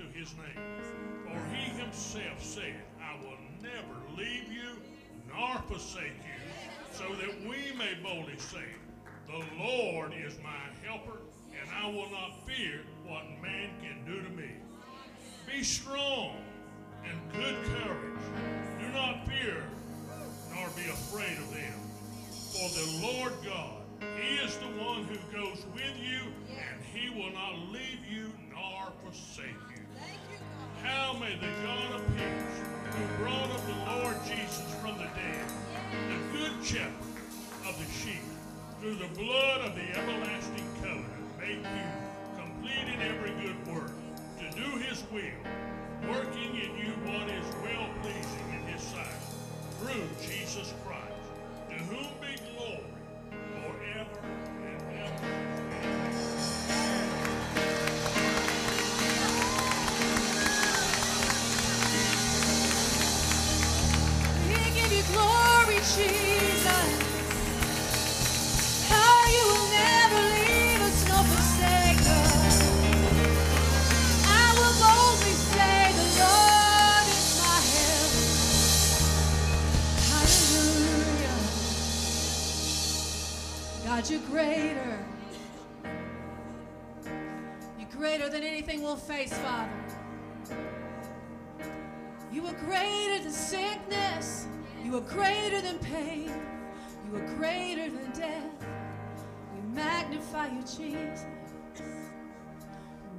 to his name. For he himself said, I will never leave you nor forsake you, so that we may boldly say, The Lord is my helper, and I will not fear what man can do to me. Be strong and good courage. Do not fear nor be afraid of them. For the Lord God, He is the one who goes with you, and He will not leave you nor forsake How may the God of peace, who brought up the Lord Jesus from the dead, the good shepherd of the sheep, through the blood of the everlasting covenant, make you complete in every good work, to do His will, working in you what is well pleasing in His sight, through Jesus Christ, God, you're greater. You're greater than anything we'll face, Father. You are greater than sickness. You are greater than pain. You are greater than death. We magnify you, Jesus.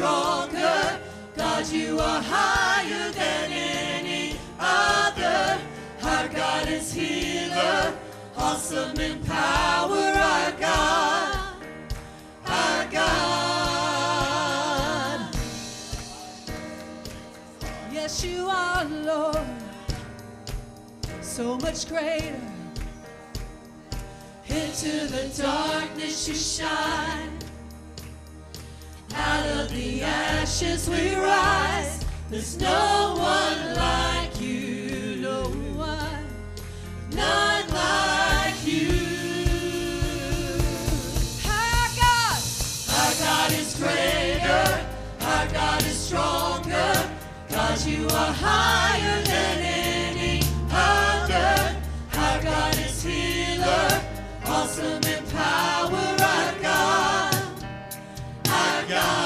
stronger. God, you are higher than any other. Our God is healer. Awesome in power, our God. Our God. Yes, you are, Lord. So much greater. Into the darkness you shine. Out of the ashes we rise. There's no one like you, no one, none like you. Our God, our God is greater, our God is stronger. God, you are higher than any other. Our God is healer, awesome in power. God,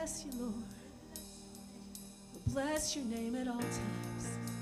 bless you, Lord. We bless your name at all times.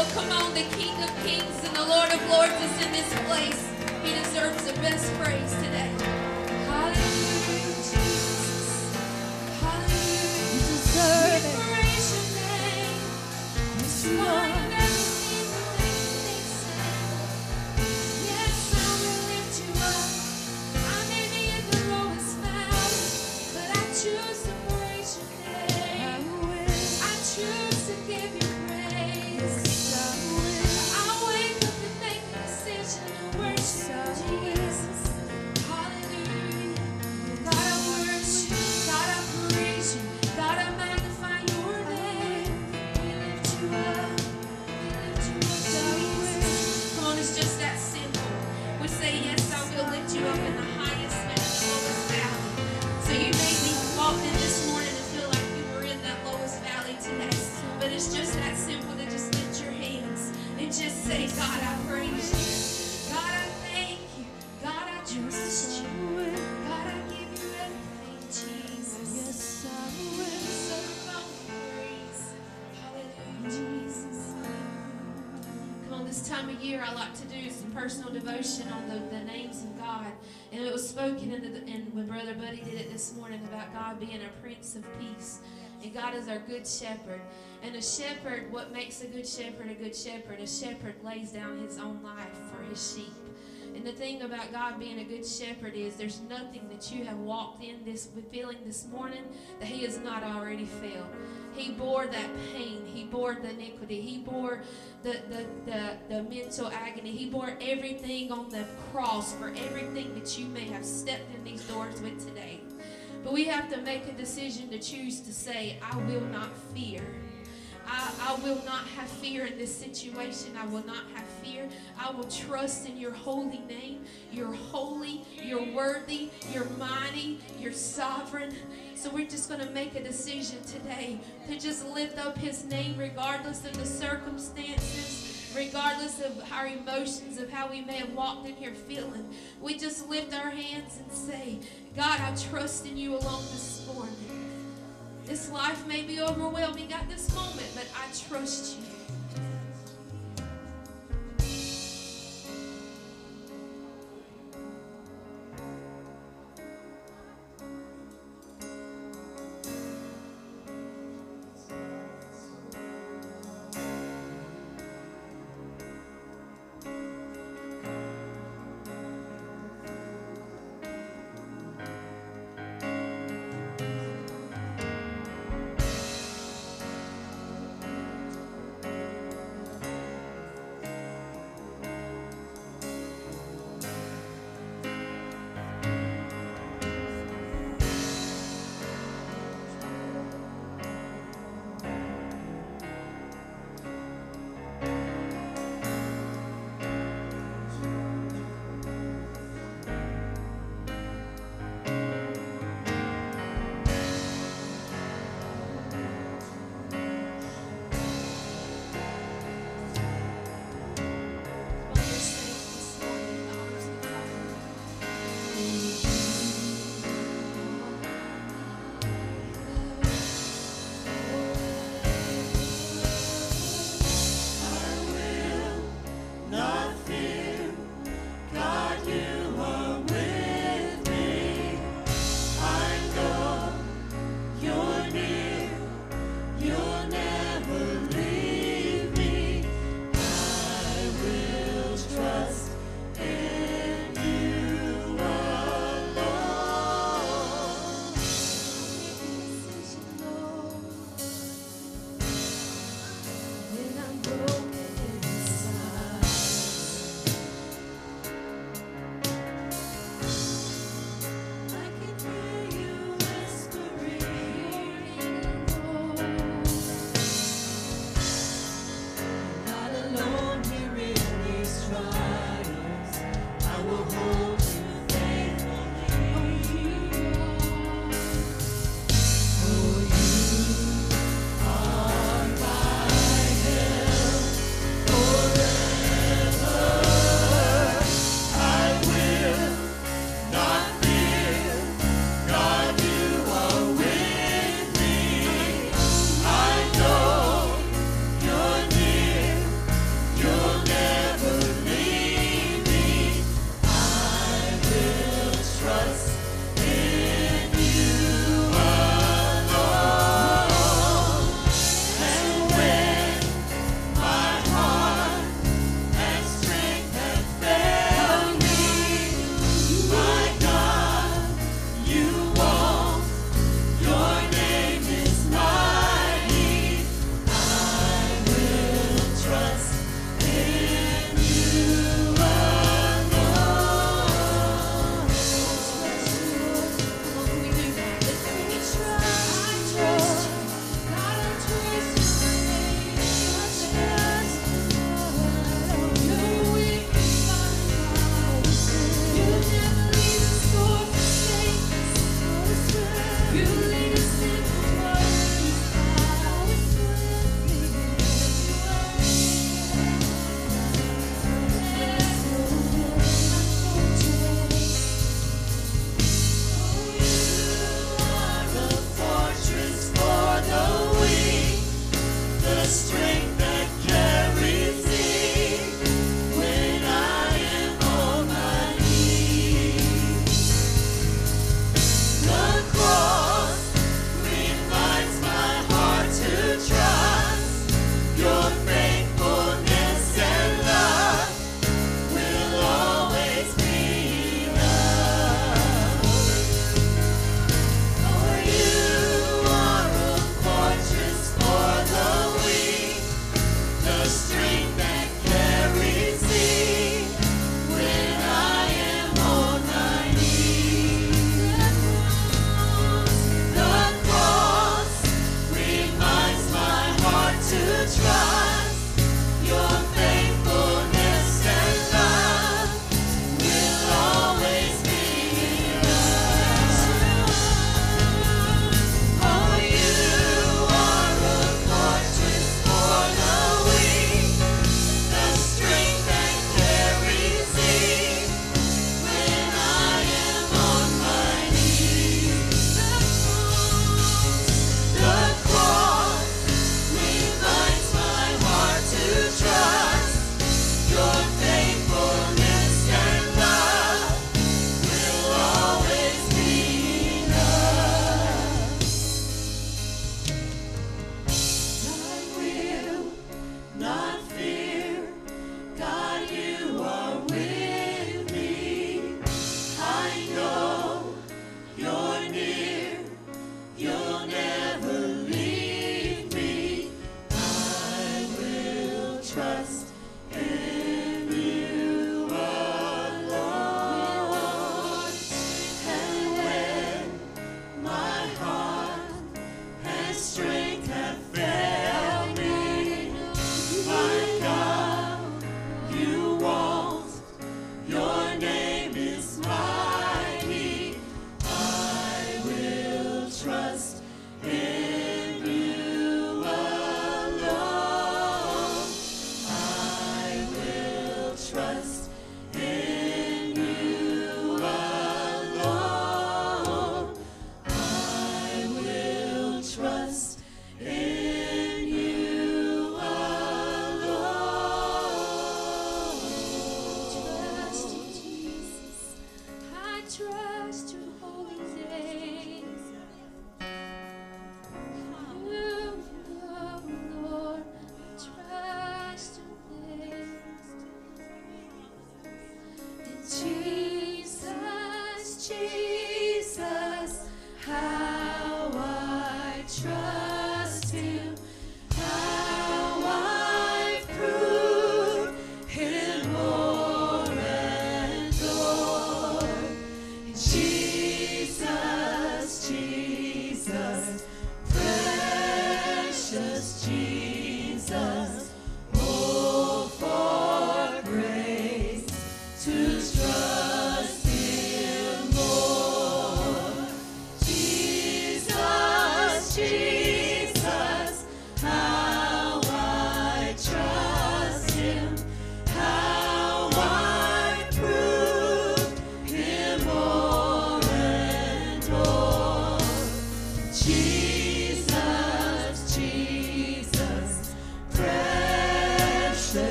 Oh, come on, the King of Kings and the Lord of Lords is in this place. He deserves the best praise today. Hallelujah, Jesus. Hallelujah. You deserve it. Praise your name. Just that simple to just lift your hands and just say, God, I praise you. God, I thank you. God, I trust you. God, I give you everything, Jesus. Yes, I will. Praise. Hallelujah, Jesus. Come on, this time of year, I like to do some personal devotion on the, the names of God. And it was spoken in, the, in when Brother Buddy did it this morning about God being a Prince of Peace. And God is our good shepherd. And a shepherd, what makes a good shepherd a good shepherd? A shepherd lays down his own life for his sheep. And the thing about God being a good shepherd is there's nothing that you have walked in this feeling this morning that he has not already felt. He bore that pain. He bore the iniquity. He bore the, the, the, the mental agony. He bore everything on the cross for everything that you may have stepped in these doors with today. But we have to make a decision to choose to say, I will not fear. I, I will not have fear in this situation. I will not have fear. I will trust in your holy name. You're holy, you're worthy, you're mighty, you're sovereign. So we're just going to make a decision today to just lift up his name regardless of the circumstances, regardless of our emotions, of how we may have walked in here feeling. We just lift our hands and say, God, I trust in you alone this morning. This life may be overwhelming at this moment, but I trust you.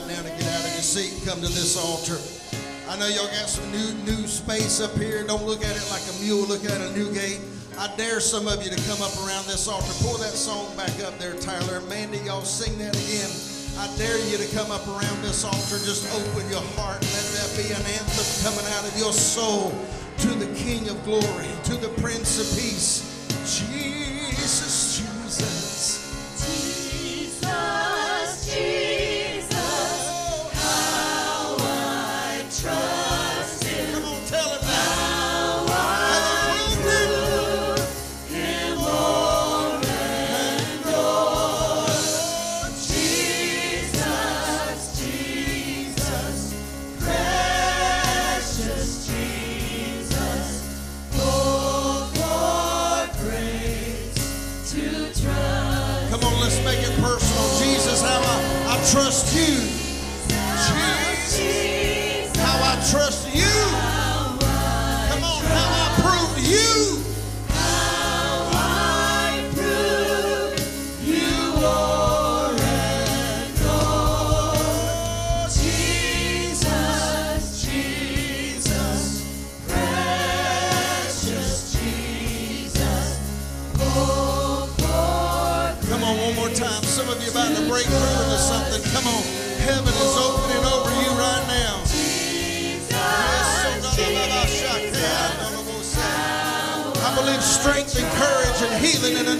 To get out of your seat and come to this altar. I know y'all got some new new space up here. Don't look at it like a mule. Look at a new gate. I dare some of you to come up around this altar. Pour that song back up there, Tyler. Mandy, y'all sing that again. I dare you to come up around this altar. Just open your heart. Let that be an anthem coming out of your soul to the King of glory, to the Prince of Peace.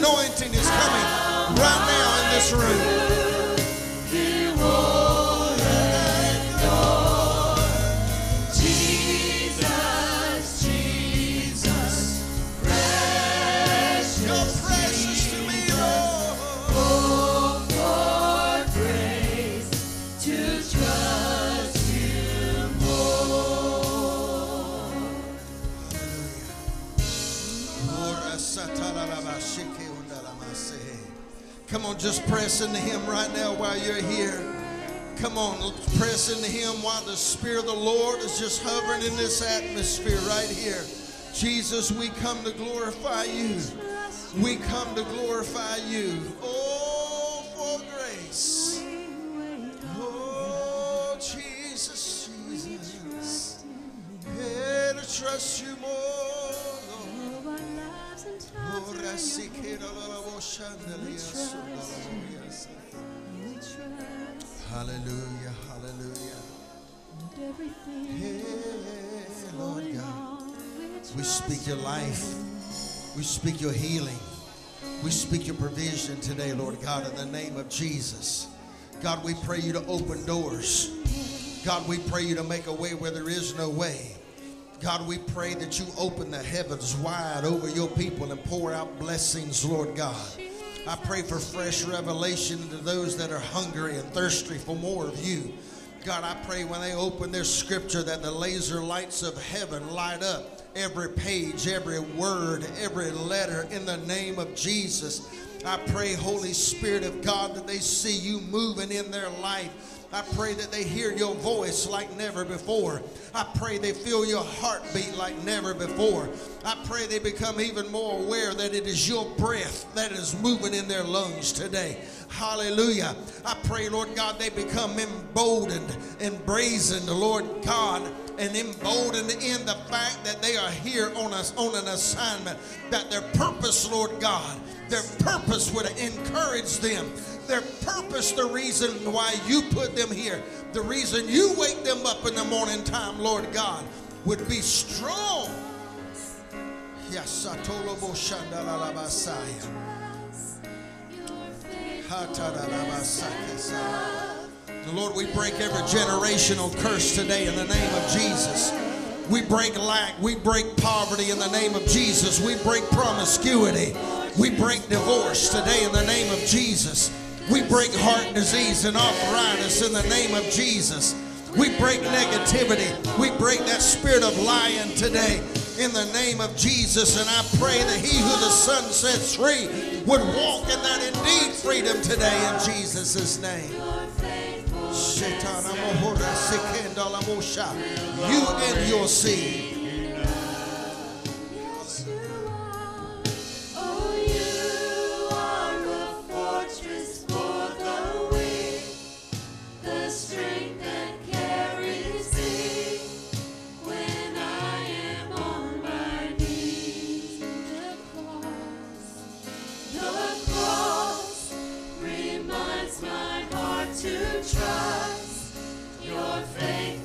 Anointing is coming right now in this room. Just press into Him right now while you're here. Come on, let's press into Him while the Spirit of the Lord is just hovering in this atmosphere right here. Jesus, we come to glorify you. We come to glorify you. Oh, for grace. Oh, Jesus, Jesus. Yeah, to trust you more, Lord. Oh, Hallelujah, hallelujah. Yeah, Lord God. We speak your life. We speak your healing. We speak your provision today, Lord God, in the name of Jesus. God, we pray you to open doors. God, we pray you to make a way where there is no way. God, we pray that you open the heavens wide over your people and pour out blessings, Lord God. I pray for fresh revelation to those that are hungry and thirsty for more of you. God, I pray when they open their scripture that the laser lights of heaven light up every page, every word, every letter in the name of Jesus. I pray, Holy Spirit of God, that they see you moving in their life. I pray that they hear your voice like never before. I pray they feel your heartbeat like never before. I pray they become even more aware that it is your breath that is moving in their lungs today. Hallelujah. I pray, Lord God, they become emboldened, embrazened, Lord God, and emboldened in the fact that they are here on us on an assignment. That their purpose, Lord God, their purpose would encourage them. Their purpose, the reason why you put them here, the reason you wake them up in the morning time, Lord God, would be strong. Yes, Satolobo Shandalalabasaya. The Lord, we break every generational curse today in the name of Jesus. We break lack. We break poverty in the name of Jesus. We break promiscuity. We break divorce today in the name of Jesus. We break heart disease and arthritis in the name of Jesus. We break negativity. We break that spirit of lying today in the name of Jesus. And I pray that he who the Son sets free would walk in that indeed freedom today in Jesus' name. You and your seed. trust your faith.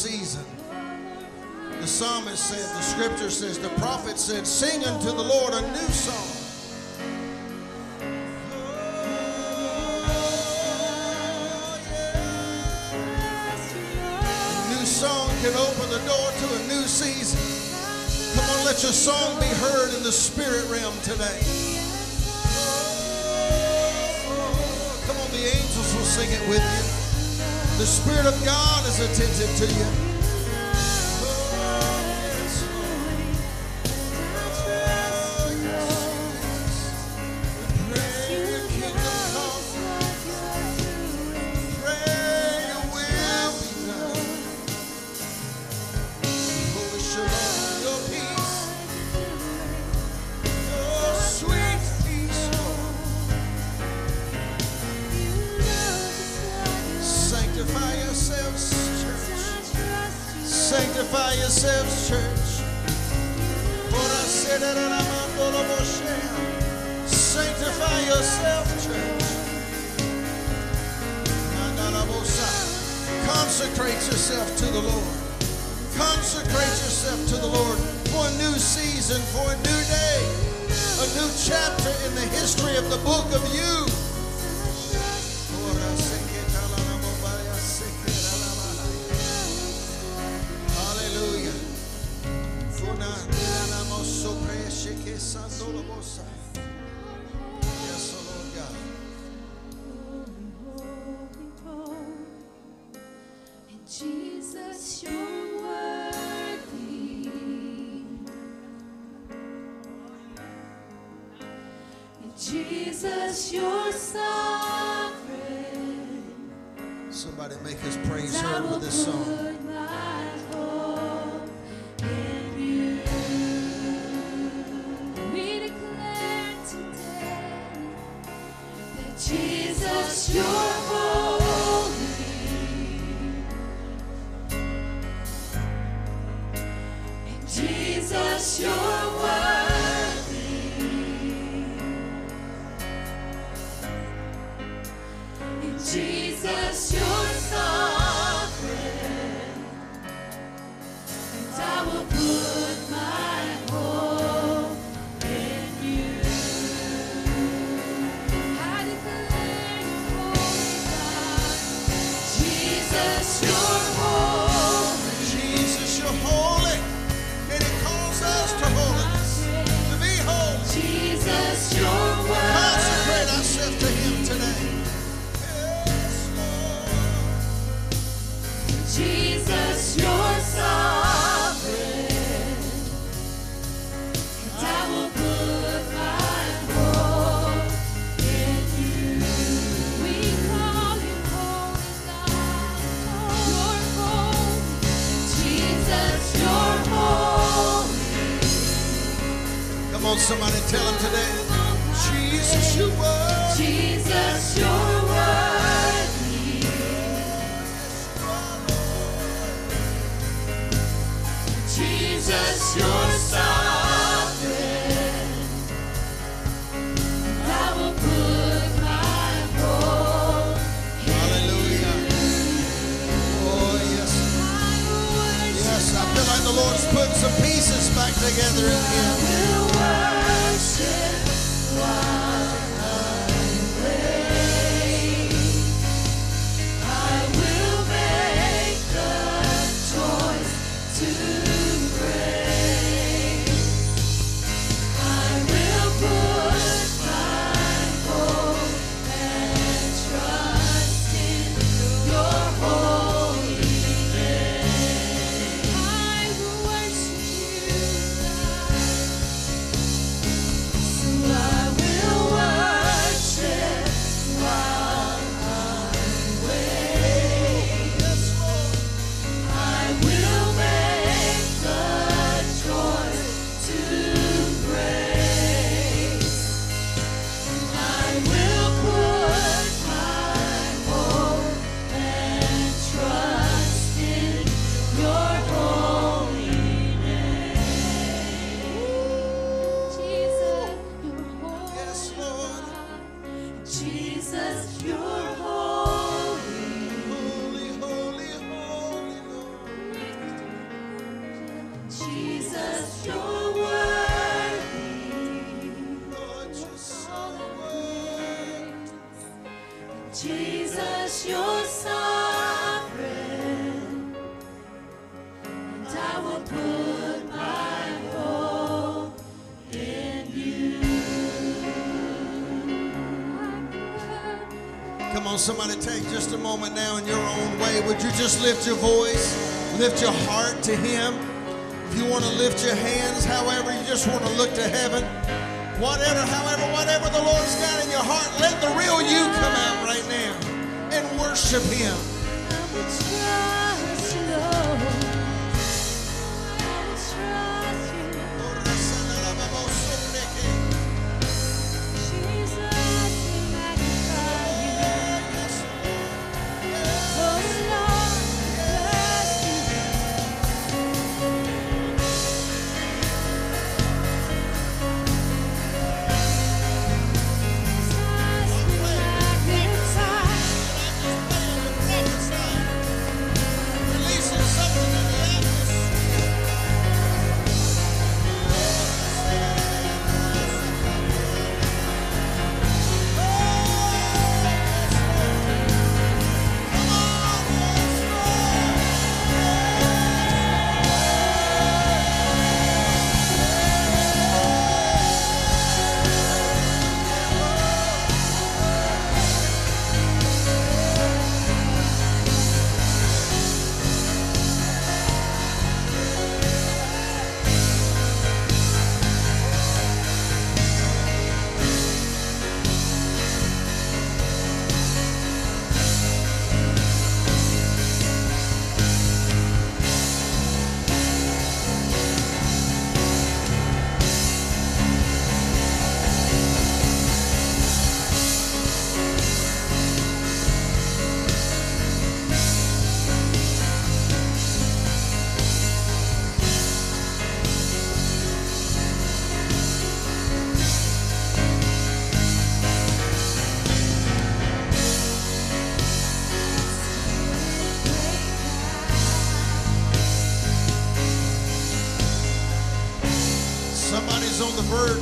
season. The psalmist said, the scripture says, the prophet said, sing unto the Lord a new song. A new song can open the door to a new season. Come on, let your song be heard in the spirit realm today. Come on, the angels will sing it with you. The Spirit of God is attentive to you. Somebody take just a moment now in your own way. Would you just lift your voice, lift your heart to Him? If you want to lift your hands, however, you just want to look to heaven. Whatever, however, whatever the Lord's got in your heart, let the real you come out right now and worship Him.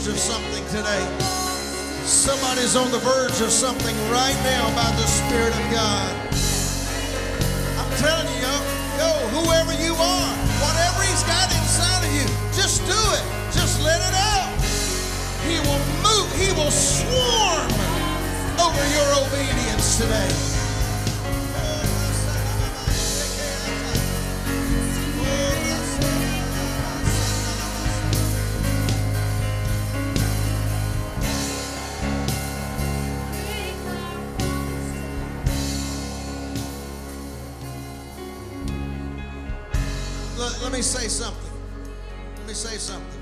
Of something today. Somebody's on the verge of something right now by the Spirit of God. I'm telling you, yo, yo, whoever you are, whatever He's got inside of you, just do it. Just let it out. He will move, He will swarm over your obedience today. Me say something. Let me say something.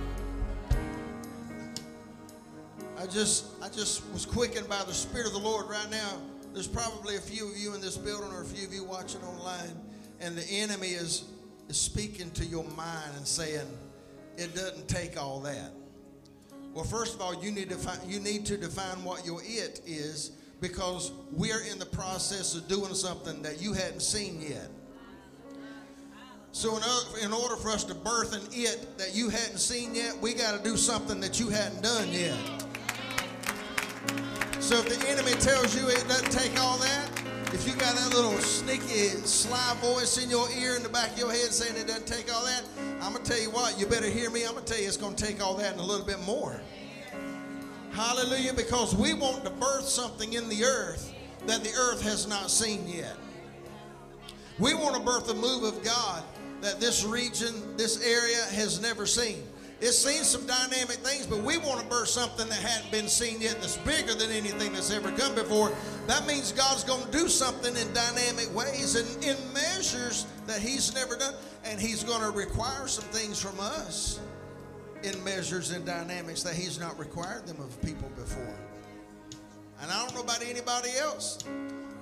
I just I just was quickened by the Spirit of the Lord right now. There's probably a few of you in this building or a few of you watching online, and the enemy is is speaking to your mind and saying, it doesn't take all that. Well, first of all, you need to find, you need to define what your it is because we're in the process of doing something that you hadn't seen yet. So in, order for us to birth an it that you hadn't seen yet, we got to do something that you hadn't done yet. So if the enemy tells you it doesn't take all that, if you got that little sneaky, sly voice in your ear in the back of your head saying it doesn't take all that, I'm gonna tell you what, you better hear me. I'm gonna tell you it's gonna take all that and a little bit more. Hallelujah, because we want to birth something in the earth that the earth has not seen yet. We want to birth a move of God that this region, this area has never seen. It's seen some dynamic things, but we want to birth something that hadn't been seen yet that's bigger than anything that's ever come before. That means God's going to do something in dynamic ways and in measures that He's never done. And He's going to require some things from us in measures and dynamics that He's not required them of people before. And I don't know about anybody else.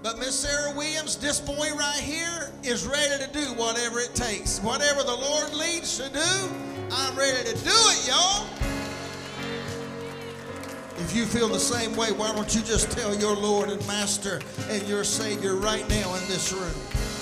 But Miss Sarah Williams, this boy right here is ready to do whatever it takes. Whatever the Lord leads to do, I'm ready to do it, y'all. If you feel the same way, why don't you just tell your Lord and Master and your Savior right now in this room?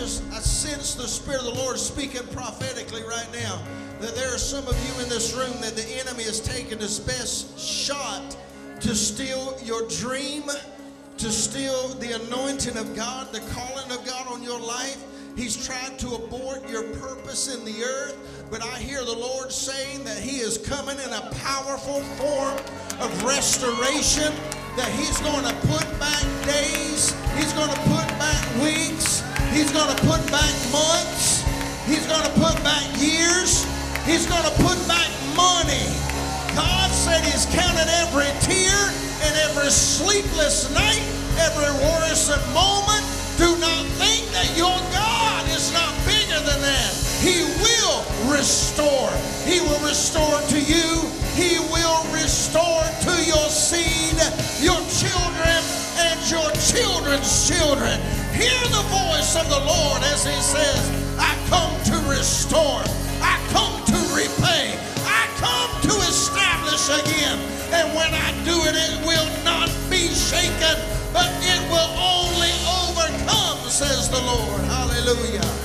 Just I sense the Spirit of the Lord speaking prophetically right now that there are some of you in this room that the enemy has taken his best shot to steal your dream, to steal the anointing of God, the calling of God on your life. He's tried to abort your purpose in the earth, but I hear the Lord saying that He is coming in a powerful form of restoration, that He's going to put back days, He's going to put back weeks, He's going to put back months, He's going to put back years, He's going to put back money. God said He's counted every tear and every sleepless night, every worrisome moment. Do not think that your God is not bigger than that. He will restore. He will restore to you. He will restore to your seed, your children, and your children's children. Hear the voice of the Lord as He says, I come to restore. I come to repay. I come to establish again. And when I do it, it will not be shaken, but it will only overcome, says the Lord. Hallelujah.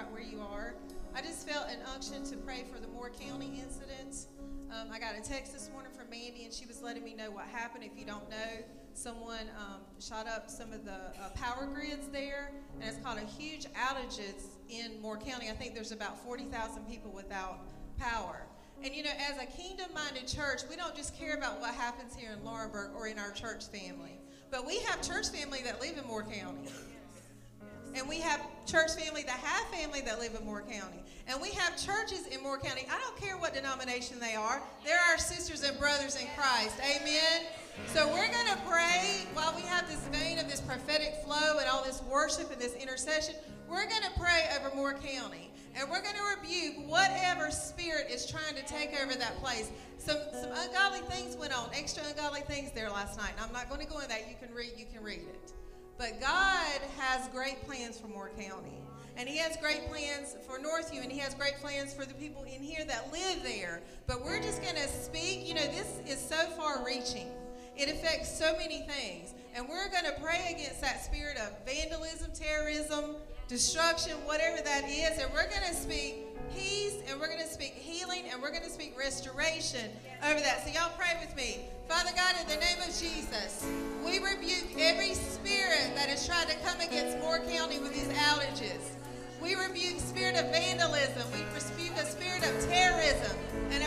Right where you are. I just felt an unction to pray for the Moore County incidents. Um, I got a text this morning from Mandy, and she was letting me know what happened. If you don't know, someone um, shot up some of the uh, power grids there, and it's caused a huge outages in Moore County. I think there's about 40,000 people without power. And you know, as a kingdom minded church, we don't just care about what happens here in Laurinburg or in our church family, but we have church family that live in Moore County. And we have church family that have family that live in Moore County. And we have churches in Moore County. I don't care what denomination they are, they're our sisters and brothers in Christ. Amen. So we're going to pray while we have this vein of this prophetic flow and all this worship and this intercession. We're going to pray over Moore County. And we're going to rebuke whatever spirit is trying to take over that place. Some, some ungodly things went on, extra ungodly things there last night. And I'm not going to go into that. You can read, you can read it. But God has great plans for Moore County. And He has great plans for Northview, and He has great plans for the people in here that live there. But we're just going to speak. You know, this is so far reaching, it affects so many things. And we're going to pray against that spirit of vandalism, terrorism, destruction, whatever that is. And we're going to speak peace, and we're going to speak healing, and we're going to speak restoration over that. So, y'all pray with me. Father God, in the name of Jesus, we rebuke every spirit that has tried to come against Moore County with these outages. We rebuke spirit of vandalism. We rebuke a spirit of terrorism. And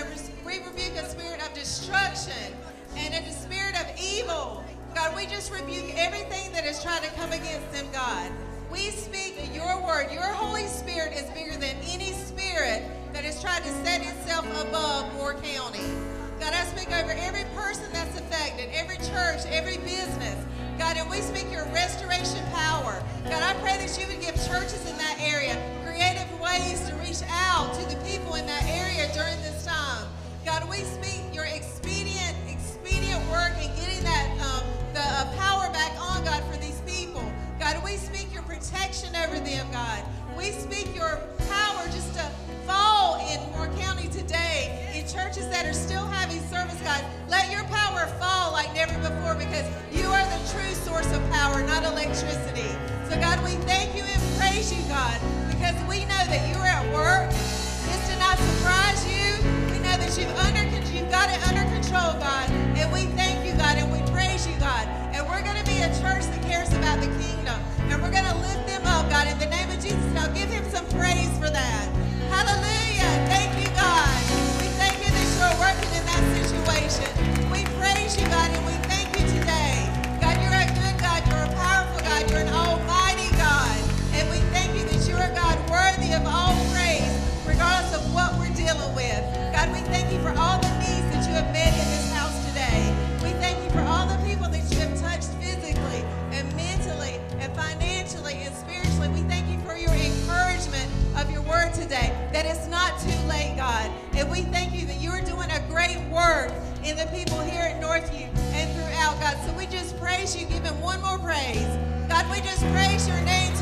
we rebuke a spirit of destruction and a spirit of evil. God, we just rebuke everything that has tried to come against them, God. We speak your word. Your Holy Spirit is bigger than any spirit that has tried to set itself above Moore County. God, I speak over every person that's affected, every church, every business. God, and we speak your restoration power. God, I pray that you would give churches in that area creative ways to reach out to the people in that area during this time. God, we speak your expedient, expedient work in getting that um, the uh, power back in the people here at Northview and throughout, God. So we just praise you, give him one more praise. God, we just praise your name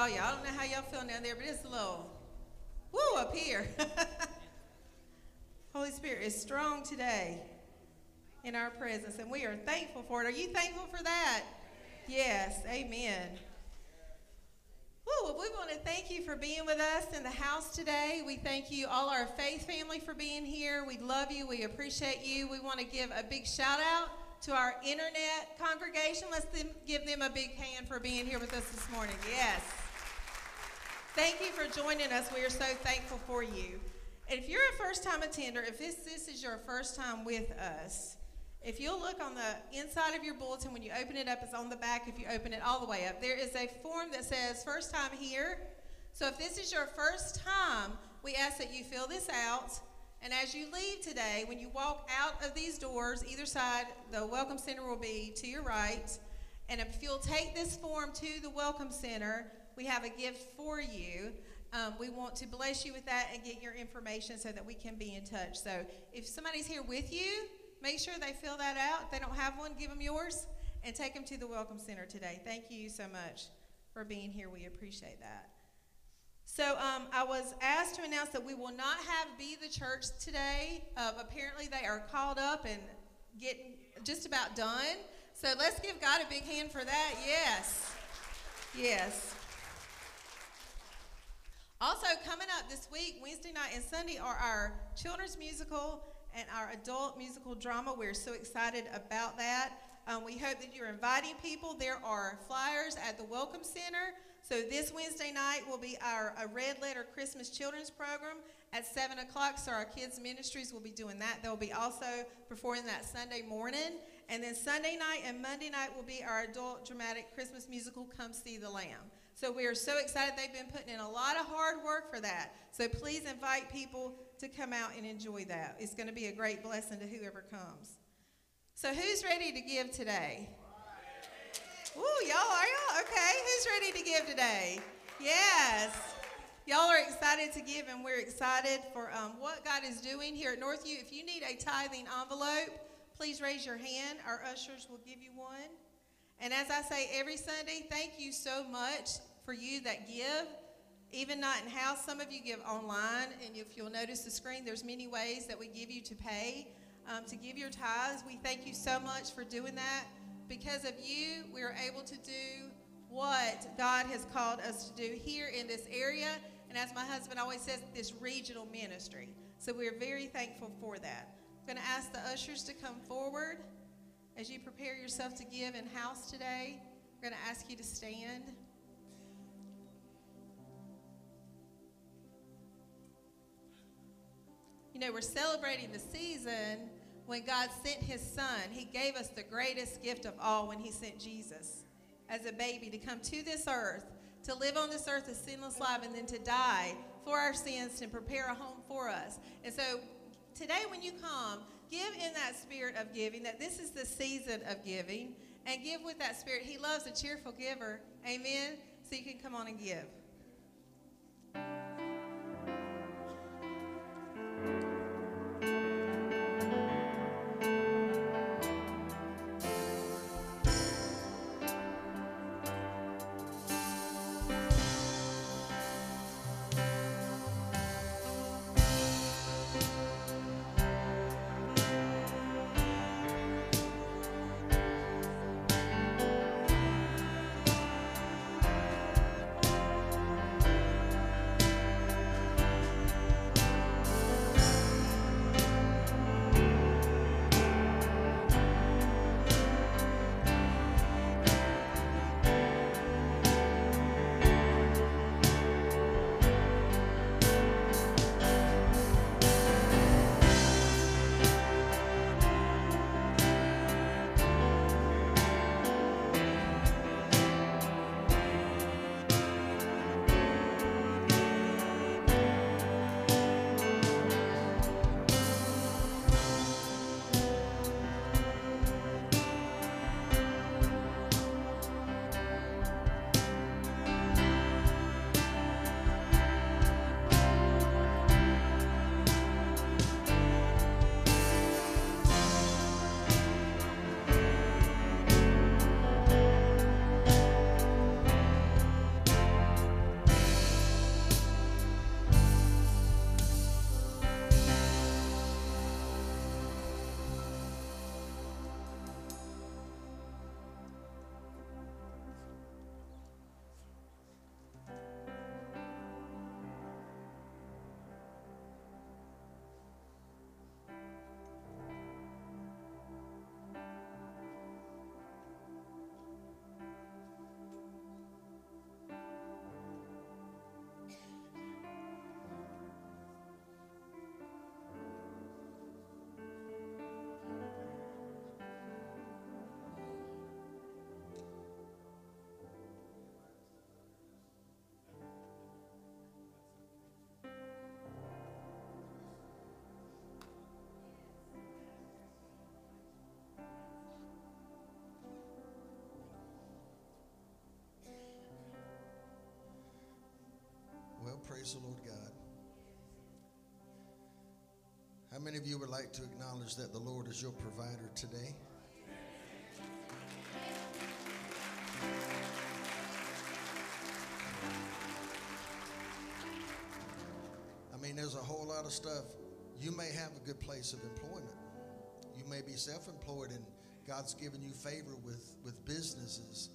Y'all, I don't know how y'all feel down there, but it's a little woo up here. Holy Spirit is strong today in our presence, and we are thankful for it. Are you thankful for that? Yes, amen. Woo, we want to thank you for being with us in the house today. We thank you, all our faith family, for being here. We love you. We appreciate you. We want to give a big shout out to our internet congregation. Let's give them a big hand for being here with us this morning. Yes. Thank you for joining us. We are so thankful for you. And if you're a first time attender, if this, this is your first time with us, if you'll look on the inside of your bulletin, when you open it up, it's on the back if you open it all the way up. There is a form that says first time here. So if this is your first time, we ask that you fill this out. And as you leave today, when you walk out of these doors, either side, the Welcome Center will be to your right. And if you'll take this form to the Welcome Center, we have a gift for you. Um, we want to bless you with that and get your information so that we can be in touch. So if somebody's here with you, make sure they fill that out. If they don't have one, give them yours and take them to the Welcome Center today. Thank you so much for being here. We appreciate that. So um, I was asked to announce that we will not have Be the Church today. Um, apparently, they are called up and getting just about done. So let's give God a big hand for that. Yes. Yes. Also, coming up this week, Wednesday night and Sunday, are our children's musical and our adult musical drama. We're so excited about that. Um, we hope that you're inviting people. There are flyers at the Welcome Center. So this Wednesday night will be our a Red Letter Christmas Children's Program at 7 o'clock. So our kids' ministries will be doing that. They'll be also performing that Sunday morning. And then Sunday night and Monday night will be our adult dramatic Christmas musical, Come See the Lamb. So we are so excited. They've been putting in a lot of hard work for that. So please invite people to come out and enjoy that. It's going to be a great blessing to whoever comes. So who's ready to give today? Ooh, y'all, are y'all? Okay, who's ready to give today? Yes. Y'all are excited to give, and we're excited for um, what God is doing here at Northview. If you need a tithing envelope, please raise your hand. Our ushers will give you one. And as I say every Sunday, thank you so much for you that give. Even not in house, some of you give online, and if you'll notice the screen, there's many ways that we give you to pay um, to give your tithes. We thank you so much for doing that. Because of you, we are able to do what God has called us to do here in this area, and as my husband always says, this regional ministry. So we're very thankful for that. I'm going to ask the ushers to come forward as you prepare yourself to give in house today. We're going to ask you to stand. You know, we're celebrating the season when God sent his son. He gave us the greatest gift of all when he sent Jesus as a baby to come to this earth, to live on this earth a sinless life, and then to die for our sins and prepare a home for us. And so today, when you come, give in that spirit of giving, that this is the season of giving, and give with that spirit. He loves a cheerful giver. Amen. So you can come on and give. Praise Lord God. How many of you would like to acknowledge that the Lord is your provider today? I mean, there's a whole lot of stuff. You may have a good place of employment. You may be self-employed and God's given you favor with, with businesses.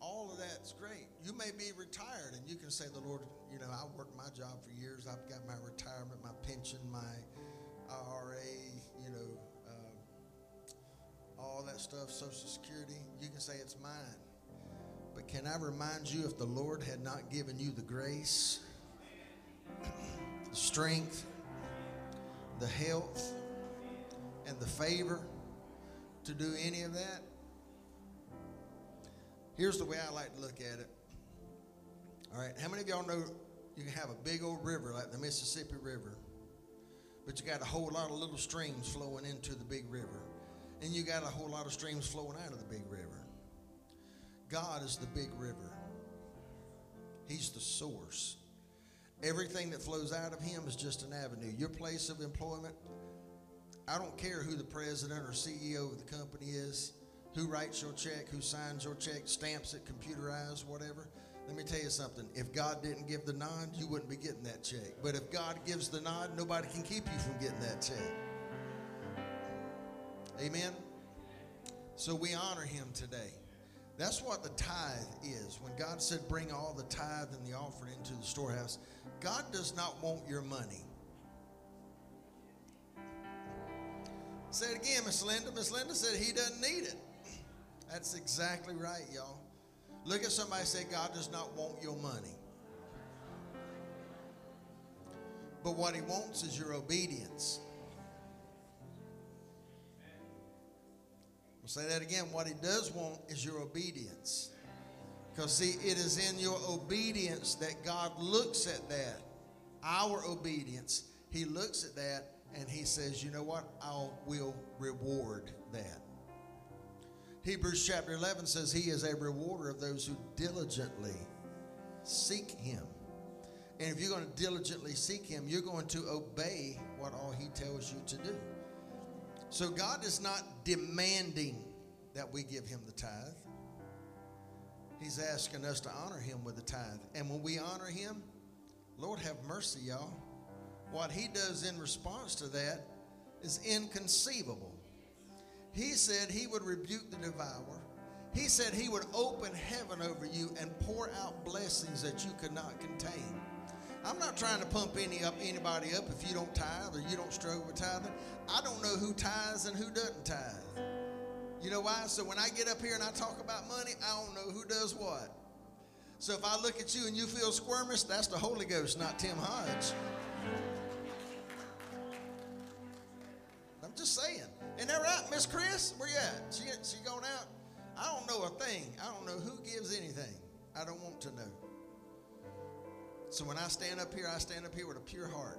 All of that's great. You may be retired and you can say, the Lord, you know, I worked my job for years. I've got my retirement, my pension, my IRA, you know, uh, all that stuff, Social Security. You can say it's mine. But can I remind you, if the Lord had not given you the grace, the strength, the health, and the favor to do any of that, here's the way I like to look at it. All right, how many of y'all know you can have a big old river like the Mississippi River, but you got a whole lot of little streams flowing into the big river, and you got a whole lot of streams flowing out of the big river. God is the big river. He's the source. Everything that flows out of him is just an avenue. Your place of employment, I don't care who the president or CEO of the company is, who writes your check, who signs your check, stamps it, computerized, whatever. Let me tell you something. If God didn't give the nod, you wouldn't be getting that check. But if God gives the nod, nobody can keep you from getting that check. Amen? So we honor him today. That's what the tithe is. When God said, bring all the tithe and the offering into the storehouse, God does not want your money. Say it again, Miss Linda. Miss Linda said he doesn't need it. That's exactly right, y'all. Look at somebody say, God does not want your money. But what he wants is your obedience. I'll say that again. What he does want is your obedience. Because, see, it is in your obedience that God looks at that. Our obedience. He looks at that and he says, you know what? I will reward that. Hebrews chapter 11 says he is a rewarder of those who diligently seek him. And if you're going to diligently seek him, you're going to obey what all he tells you to do. So God is not demanding that we give him the tithe. He's asking us to honor him with the tithe. And when we honor him, Lord have mercy, y'all. What he does in response to that is inconceivable. He said he would rebuke the devourer. He said he would open heaven over you and pour out blessings that you could not contain. I'm not trying to pump any up anybody up if you don't tithe or you don't struggle with tithing. I don't know who tithes and who doesn't tithe. You know why? So when I get up here and I talk about money, I don't know who does what. So if I look at you and you feel squirmish, that's the Holy Ghost, not Tim Hodge. I'm just saying. Isn't that right, Miss Chris? Where you at? She, she going out? I don't know a thing. I don't know who gives anything. I don't want to know. So when I stand up here, I stand up here with a pure heart.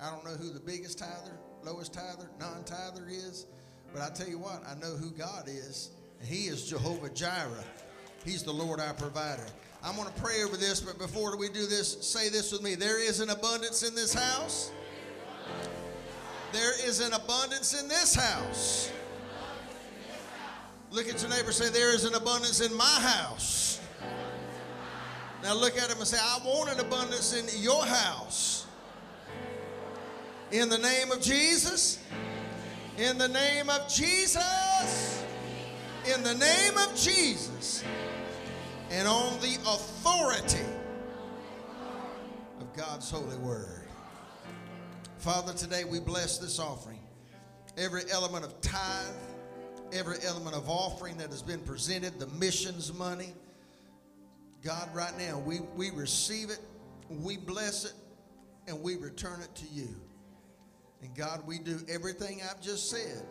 I don't know who the biggest tither, lowest tither, non tither is, but I tell you what, I know who God is, and He is Jehovah Jireh. He's the Lord our provider. I'm going to pray over this, but before we do this, say this with me. There is an abundance in this house. There is an abundance in this house. Look at your neighbor say, There is an abundance in my house. Now look at him and say, I want an abundance in your house. In the name of Jesus. In the name of Jesus. In the name of Jesus. And on the authority of God's holy word. Father, today we bless this offering. Every element of tithe, every element of offering that has been presented, the missions money. God, right now, we, we receive it, we bless it, and we return it to you. And God, we do everything I've just said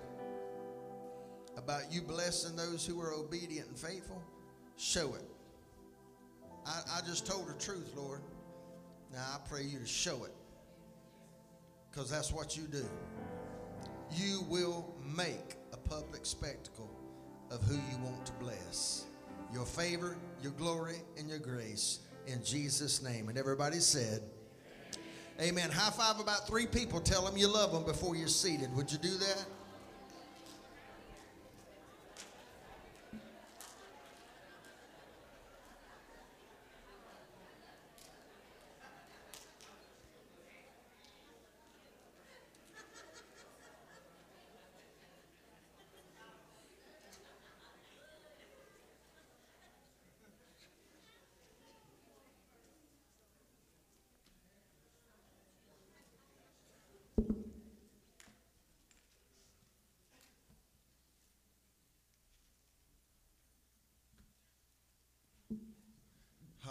about you blessing those who are obedient and faithful. Show it. I, I just told the truth, Lord. Now I pray you to show it. Because that's what you do. You will make a public spectacle of who you want to bless. Your favor, your glory, and your grace. In Jesus' name. And everybody said, Amen. High five about three people. Tell them you love them before you're seated. Would you do that?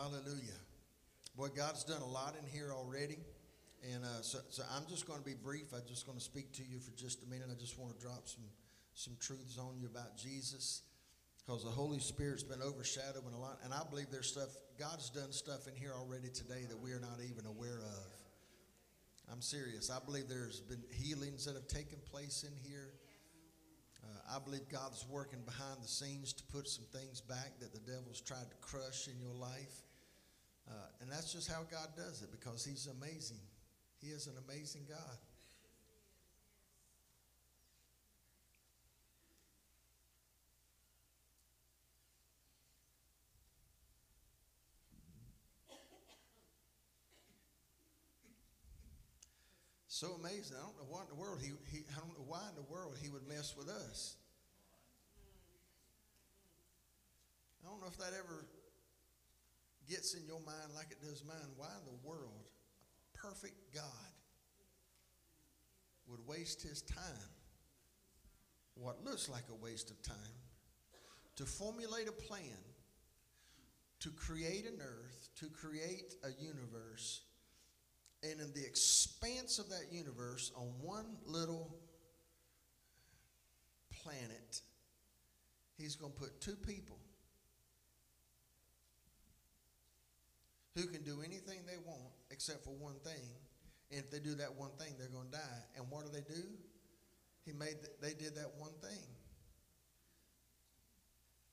Hallelujah. Boy, God's done a lot in here already. And uh, so, so I'm just going to be brief. I'm just going to speak to you for just a minute. I just want to drop some, some truths on you about Jesus because the Holy Spirit's been overshadowing a lot. And I believe there's stuff, God's done stuff in here already today that we are not even aware of. I'm serious. I believe there's been healings that have taken place in here. Uh, I believe God's working behind the scenes to put some things back that the devil's tried to crush in your life. Uh, and that's just how God does it because He's amazing. He is an amazing God. So amazing. I don't know why in the world he, he I don't know why in the world he would mess with us. I don't know if that ever gets in your mind like it does mine. Why in the world a perfect God would waste his time, what looks like a waste of time, to formulate a plan to create an earth, to create a universe and in the expanse of that universe, on one little planet, he's going to put two people who can do anything they want except for one thing. And if they do that one thing, they're going to die. And what do they do? He made they did that one thing.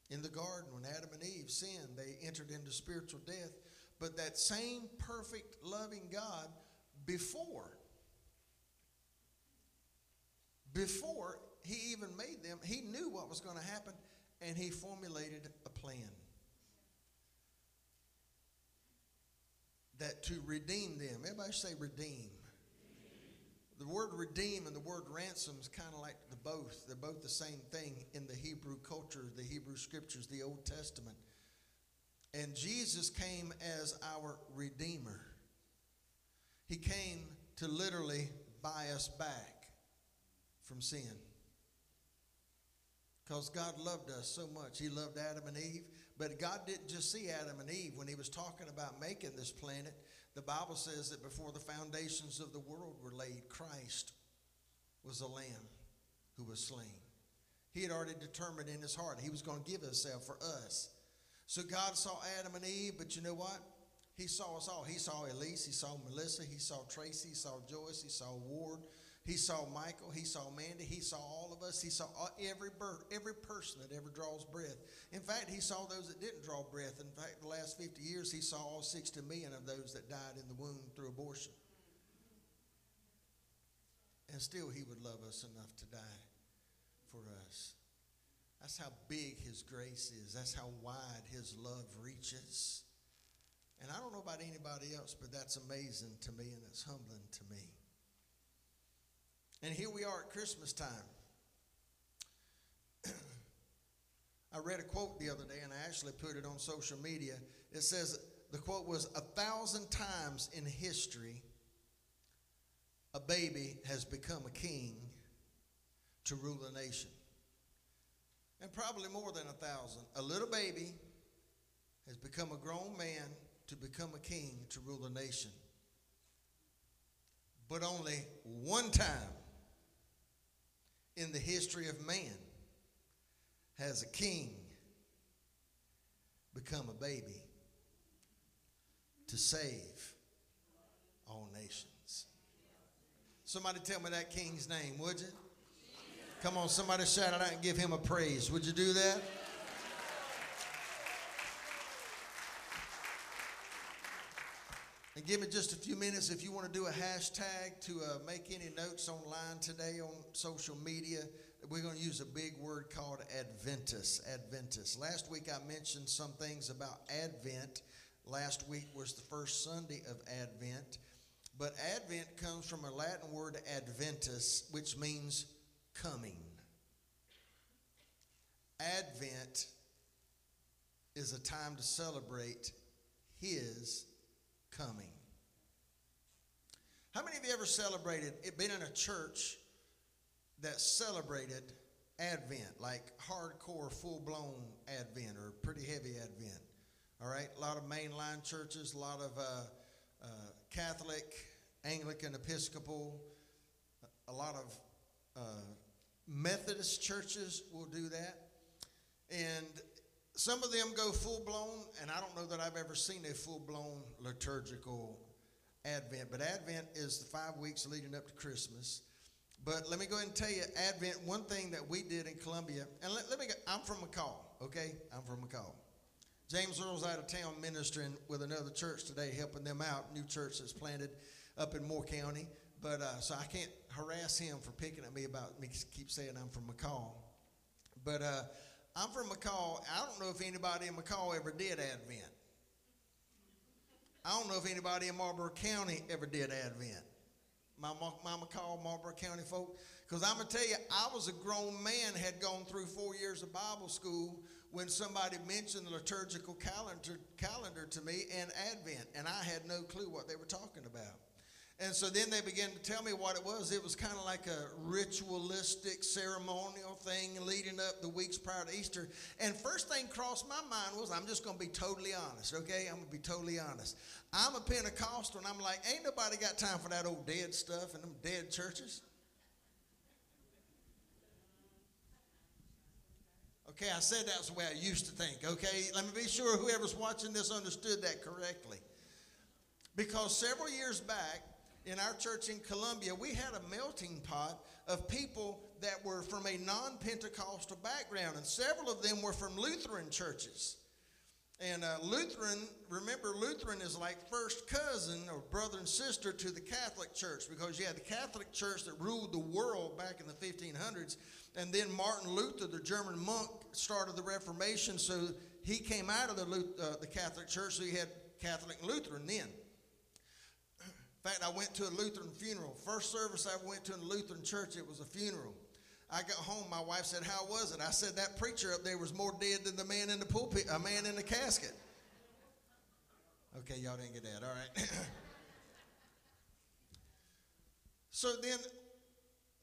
In the garden, when Adam and Eve sinned, they entered into spiritual death. But that same perfect, loving God, before, before he even made them, he knew what was going to happen and he formulated a plan. That to redeem them, everybody say redeem. The word redeem and the word ransom is kind of like the both. They're both the same thing in the Hebrew culture, the Hebrew scriptures, the Old Testament. And Jesus came as our Redeemer. He came to literally buy us back from sin. Because God loved us so much. He loved Adam and Eve. But God didn't just see Adam and Eve when He was talking about making this planet. The Bible says that before the foundations of the world were laid, Christ was a lamb who was slain. He had already determined in his heart he was going to give himself for us. So God saw Adam and Eve, but you know what? He saw us all. He saw Elise, he saw Melissa, he saw Tracy, he saw Joyce, he saw Ward, he saw Michael, he saw Mandy, he saw all of us. He saw uh, every birth, every person that ever draws breath. In fact, he saw those that didn't draw breath. In fact, the last 50 years, he saw all 60 million of those that died in the womb through abortion. And still, he would love us enough to die for us. That's how big his grace is. That's how wide his love reaches. And I don't know about anybody else, but that's amazing to me and it's humbling to me. And here we are at Christmas time. I read a quote the other day and I actually put it on social media. It says the quote was a thousand times in history a baby has become a king to rule a nation. And probably more than a thousand. A little baby has become a grown man to become a king to rule a nation. But only one time in the history of man has a king become a baby to save all nations. Somebody tell me that king's name, would you? Come on, somebody shout it out and give him a praise. Would you do that? And give me just a few minutes if you want to do a hashtag to uh, make any notes online today on social media. We're going to use a big word called Adventus. Adventus. Last week I mentioned some things about Advent. Last week was the first Sunday of Advent. But Advent comes from a Latin word Adventus, which means coming. Advent is a time to celebrate His coming. How many of you ever celebrated, it been in a church that celebrated Advent, like hardcore, full blown Advent or pretty heavy Advent? All right, a lot of mainline churches, a lot of uh, uh, Catholic, Anglican, Episcopal, a lot of uh, Methodist churches will do that. And some of them go full blown, and I don't know that I've ever seen a full blown liturgical Advent. But Advent is the five weeks leading up to Christmas. But let me go ahead and tell you, Advent, one thing that we did in Columbia, and let, let me go, I'm from McColl, okay? I'm from McColl. James Earl's out of town ministering with another church today, helping them out. New church that's planted up in Moore County. But uh, so I can't harass him for picking at me about me keep saying I'm from McColl. But uh, I'm from McColl. I don't know if anybody in McColl ever did Advent. I don't know if anybody in Marlboro County ever did Advent. My, my McColl, Marlboro County folk. Because I'm going to tell you, I was a grown man, had gone through four years of Bible school when somebody mentioned the liturgical calendar, calendar to me and Advent, and I had no clue what they were talking about. And so then they began to tell me what it was. It was kind of like a ritualistic, ceremonial thing leading up the weeks prior to Easter. And first thing crossed my mind was, I'm just going to be totally honest, okay? I'm going to be totally honest. I'm a Pentecostal, and I'm like, ain't nobody got time for that old dead stuff and them dead churches. Okay, I said that's the way I used to think, okay? Let me be sure whoever's watching this understood that correctly. Because several years back, in our church in Columbia, we had a melting pot of people that were from a non Pentecostal background, and several of them were from Lutheran churches. And uh, Lutheran, remember, Lutheran is like first cousin or brother and sister to the Catholic Church because you had the Catholic Church that ruled the world back in the 1500s. And then Martin Luther, the German monk, started the Reformation. So he came out of the, uh, the Catholic Church, so you had Catholic and Lutheran then. In fact, I went to a Lutheran funeral. First service I went to in a Lutheran church, it was a funeral. I got home, my wife said, How was it? I said, That preacher up there was more dead than the man in the pulpit, a man in the casket. Okay, y'all didn't get that. All right. so then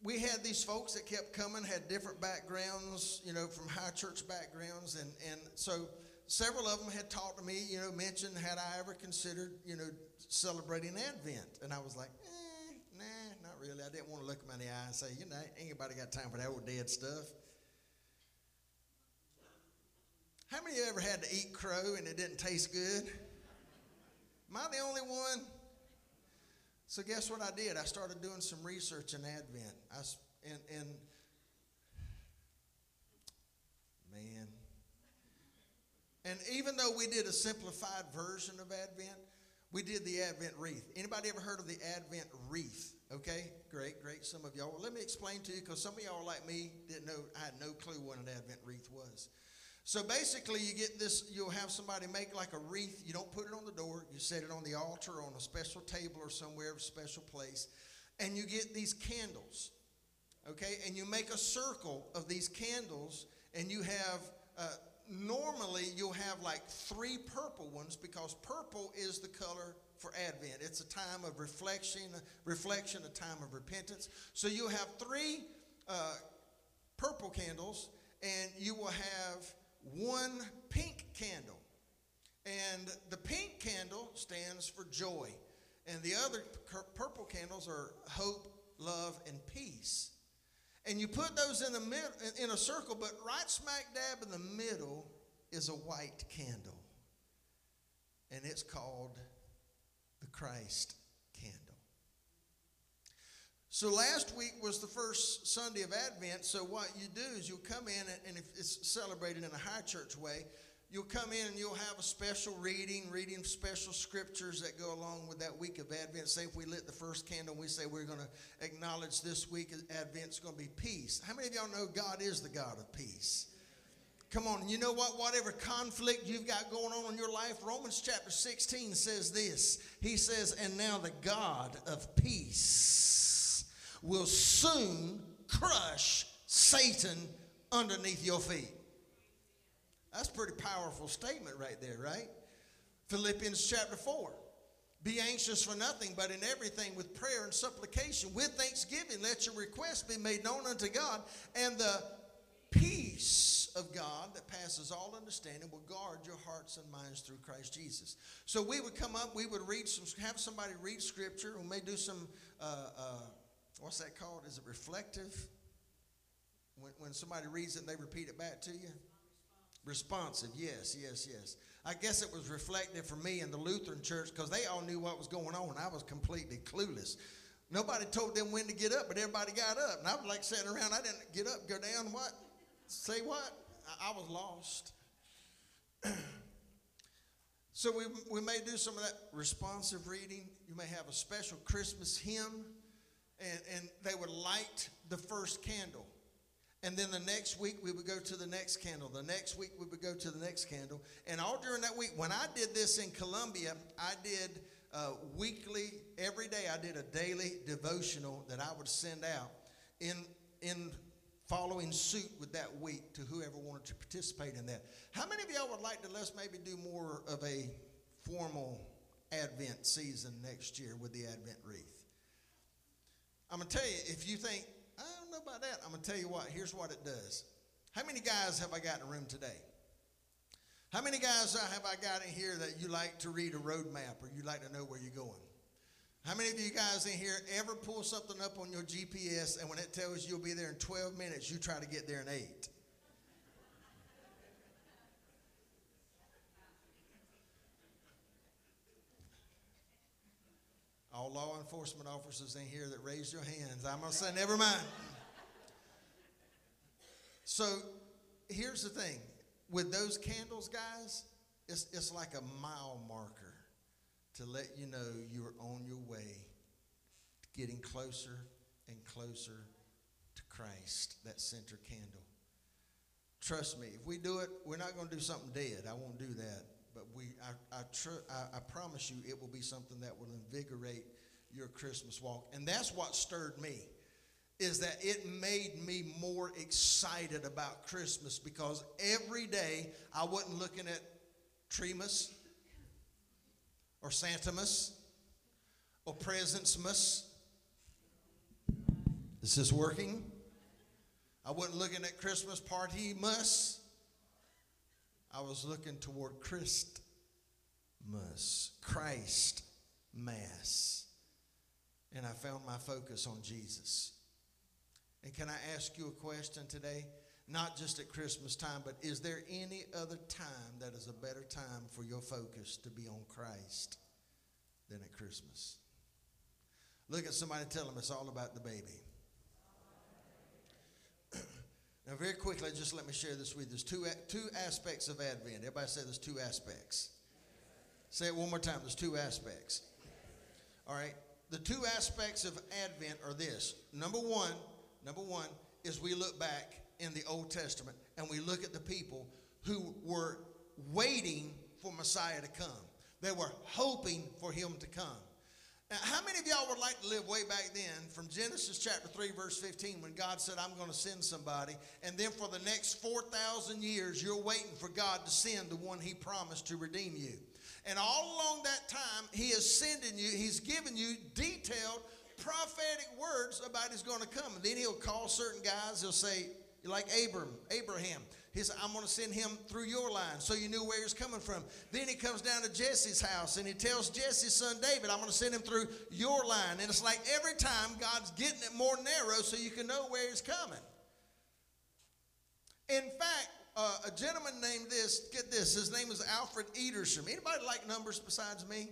we had these folks that kept coming, had different backgrounds, you know, from high church backgrounds. And, and so several of them had talked to me, you know, mentioned, had I ever considered, you know, celebrating Advent? And I was like, eh, nah, not really. I didn't want to look them in the eye and say, you know, anybody got time for that old dead stuff. How many of you ever had to eat crow and it didn't taste good? Am I the only one? So guess what I did? I started doing some research in Advent. I, and, and man, and even though we did a simplified version of Advent, we did the Advent wreath. Anybody ever heard of the Advent wreath? Okay, great, great. Some of y'all. Well, let me explain to you because some of y'all like me didn't know. I had no clue what an Advent wreath was. So basically, you get this. You'll have somebody make like a wreath. You don't put it on the door. You set it on the altar on a special table or somewhere, a special place, and you get these candles. Okay, and you make a circle of these candles, and you have. Uh, normally you'll have like three purple ones because purple is the color for Advent. It's a time of reflection, reflection, a time of repentance. So you'll have three uh, purple candles, and you will have one pink candle. And the pink candle stands for joy, and the other purple candles are hope, love, and peace. And you put those in the middle in a circle, but right smack dab in the middle is a white candle. And it's called the Christ candle. So last week was the first Sunday of Advent. So what you do is you'll come in, and if it's celebrated in a high church way, you'll come in and you'll have a special reading, reading special scriptures that go along with that week of Advent. Say if we lit the first candle, we say we're going to acknowledge this week of Advent's going to be peace. How many of y'all know God is the God of peace? Come on, you know what? Whatever conflict you've got going on in your life, Romans chapter 16 says this. He says, And now the God of peace will soon crush Satan underneath your feet. That's a pretty powerful statement right there, right? Philippians chapter 4. Be anxious for nothing, but in everything with prayer and supplication, with thanksgiving, let your requests be made known unto God, and the peace of God that passes all understanding will guard your hearts and minds through Christ Jesus. So we would come up, we would read some, have somebody read scripture. We may do some, uh, uh, what's that called? Is it reflective? When, when somebody reads it and they repeat it back to you? Responsive, yes, yes, yes. I guess it was reflective for me in the Lutheran church because they all knew what was going on. I was completely clueless. Nobody told them when to get up, but everybody got up. And I was like sitting around. I didn't get up, go down, what? Say what? I, I was lost. so we, we may do some of that responsive reading. You may have a special Christmas hymn, and, and they would light the first candle. And then the next week we would go to the next candle. The next week we would go to the next candle. And all during that week, when I did this in Columbia, I did uh, weekly, every day I did a daily devotional that I would send out in, in following suit with that week to whoever wanted to participate in that. How many of y'all would like to let's maybe do more of a formal Advent season next year with the Advent wreath? I'm going to tell you, if you think, know about that, I'm going to tell you what, here's what it does. How many guys have I got in the room today? How many guys have I got in here that you like to read a road map or you like to know where you're going? How many of you guys in here ever pull something up on your GPS and when it tells you you'll be there in 12 minutes, you try to get there in eight? All law enforcement officers in here that raise your hands, I'm going to say, never mind. So here's the thing with those candles, guys, it's, it's like a mile marker to let you know you're on your way getting closer and closer to Christ, that center candle. Trust me, if we do it, we're not going to do something dead. I won't do that. But we, I, I, tr- I, I promise you, it will be something that will invigorate your Christmas walk. And that's what stirred me is that it made me more excited about Christmas because every day I wasn't looking at Treemas or Santamus or Presentsmas. Is this working? I wasn't looking at Christmas party mus. I was looking toward Christmas, Christ Mass. And I found my focus on Jesus. And can I ask you a question today? Not just at Christmas time, but is there any other time that is a better time for your focus to be on Christ than at Christmas? Look at somebody tell them it's all about the baby. now, very quickly, just let me share this with you. There's two, two aspects of Advent. Everybody say there's two aspects. Say it one more time. There's two aspects. All right. The two aspects of Advent are this. Number one, Number one is we look back in the Old Testament and we look at the people who were waiting for Messiah to come. They were hoping for him to come. Now, how many of y'all would like to live way back then from Genesis chapter 3, verse 15, when God said, I'm going to send somebody, and then for the next 4,000 years, you're waiting for God to send the one he promised to redeem you. And all along that time, he is sending you, he's giving you detailed prophetic words about he's going to come. And then he'll call certain guys. He'll say, like Abram, Abraham. He said, I'm going to send him through your line so you knew where he's coming from. Then he comes down to Jesse's house and he tells Jesse's son David, I'm going to send him through your line. And it's like every time God's getting it more narrow so you can know where he's coming. In fact, uh, a gentleman named this, get this, his name is Alfred Edersheim. Anybody like numbers besides me?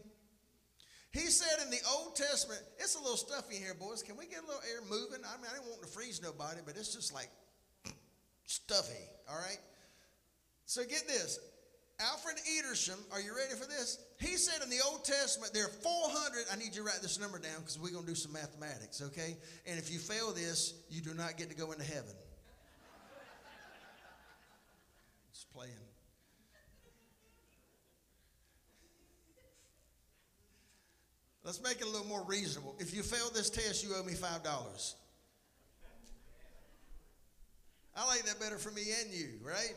He said in the Old Testament, it's a little stuffy in here, boys. Can we get a little air moving? I mean, I didn't want to freeze nobody, but it's just like stuffy, all right? So get this. Alfred Edersheim, are you ready for this? He said in the Old Testament there are 400. I need you to write this number down because we're going to do some mathematics, okay? And if you fail this, you do not get to go into heaven. Just playing. Let's make it a little more reasonable. If you fail this test, you owe me $5. I like that better for me and you, right?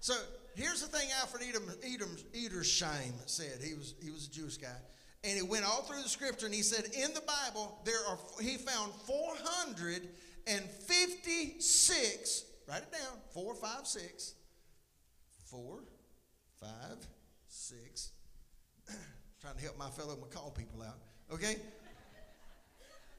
So here's the thing Alfred Edom, Edom, Edersheim said. He was, he was a Jewish guy. And he went all through the scripture and he said, in the Bible, there are, he found 456, write it down, four, five, six, four, five, six. Trying to help my fellow McColl people out. Okay?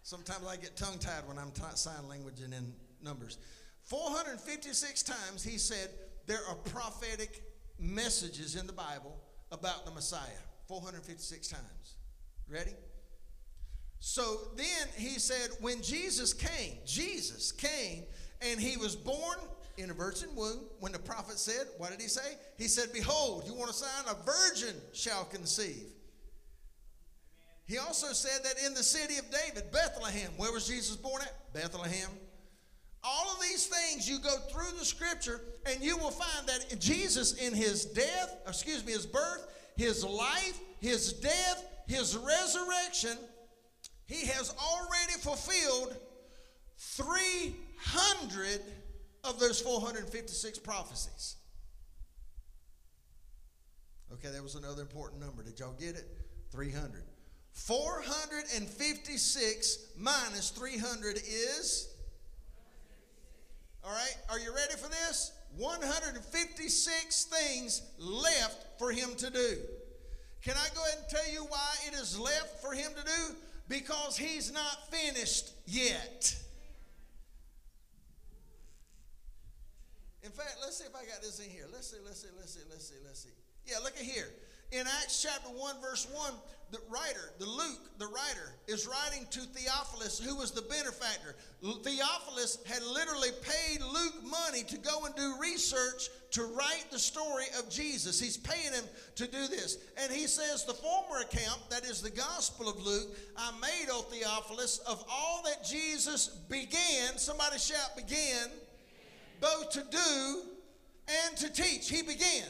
Sometimes I get tongue tied when I'm t- sign language and in numbers. 456 times he said there are prophetic messages in the Bible about the Messiah. 456 times. Ready? So then he said, when Jesus came, Jesus came and he was born in a virgin womb. When the prophet said, what did he say? He said, Behold, you want a sign? A virgin shall conceive. He also said that in the city of David, Bethlehem, where was Jesus born at? Bethlehem. All of these things you go through the scripture and you will find that Jesus in his death, excuse me, his birth, his life, his death, his resurrection, he has already fulfilled 300 of those 456 prophecies. Okay, that was another important number. Did y'all get it? 300. 456 minus 300 is. All right, are you ready for this? 156 things left for him to do. Can I go ahead and tell you why it is left for him to do? Because he's not finished yet. In fact, let's see if I got this in here. Let's see, let's see, let's see, let's see, let's see. Yeah, look at here. In Acts chapter 1, verse 1, the writer, the Luke, the writer, is writing to Theophilus, who was the benefactor. Theophilus had literally paid Luke money to go and do research to write the story of Jesus. He's paying him to do this. And he says, The former account, that is the Gospel of Luke, I made, O Theophilus, of all that Jesus began, somebody shout, began, both to do and to teach. He began.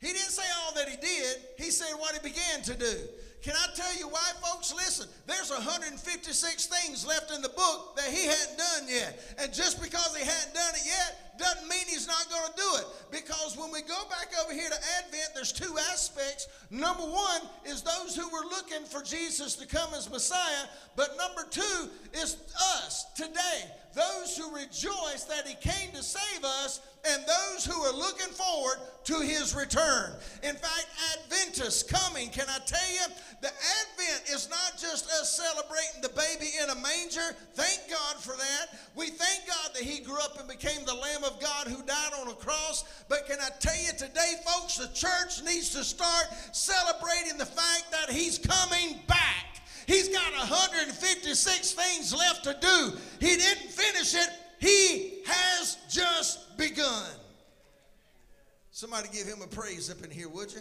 He didn't say all that he did, he said what he began to do. Can I tell you why, folks? Listen, there's 156 things left in the book that he hadn't done yet. And just because he hadn't done it yet doesn't mean he's not going to do it. Because when we go back over here to Advent, there's two aspects. Number one is those who were looking for Jesus to come as Messiah. But number two is us today. Those who rejoice that he came to save us and those who are looking forward to his return. In fact, Adventus coming, can I tell you, the Advent is not just us celebrating the baby in a manger. Thank God for that. We thank God that he grew up and became the Lamb of God who died on a cross. But can I tell you today, folks, the church needs to start celebrating the fact that he's coming back. He's got 156 things left to do. He didn't finish it, he has just begun. Somebody give him a praise up in here, would you?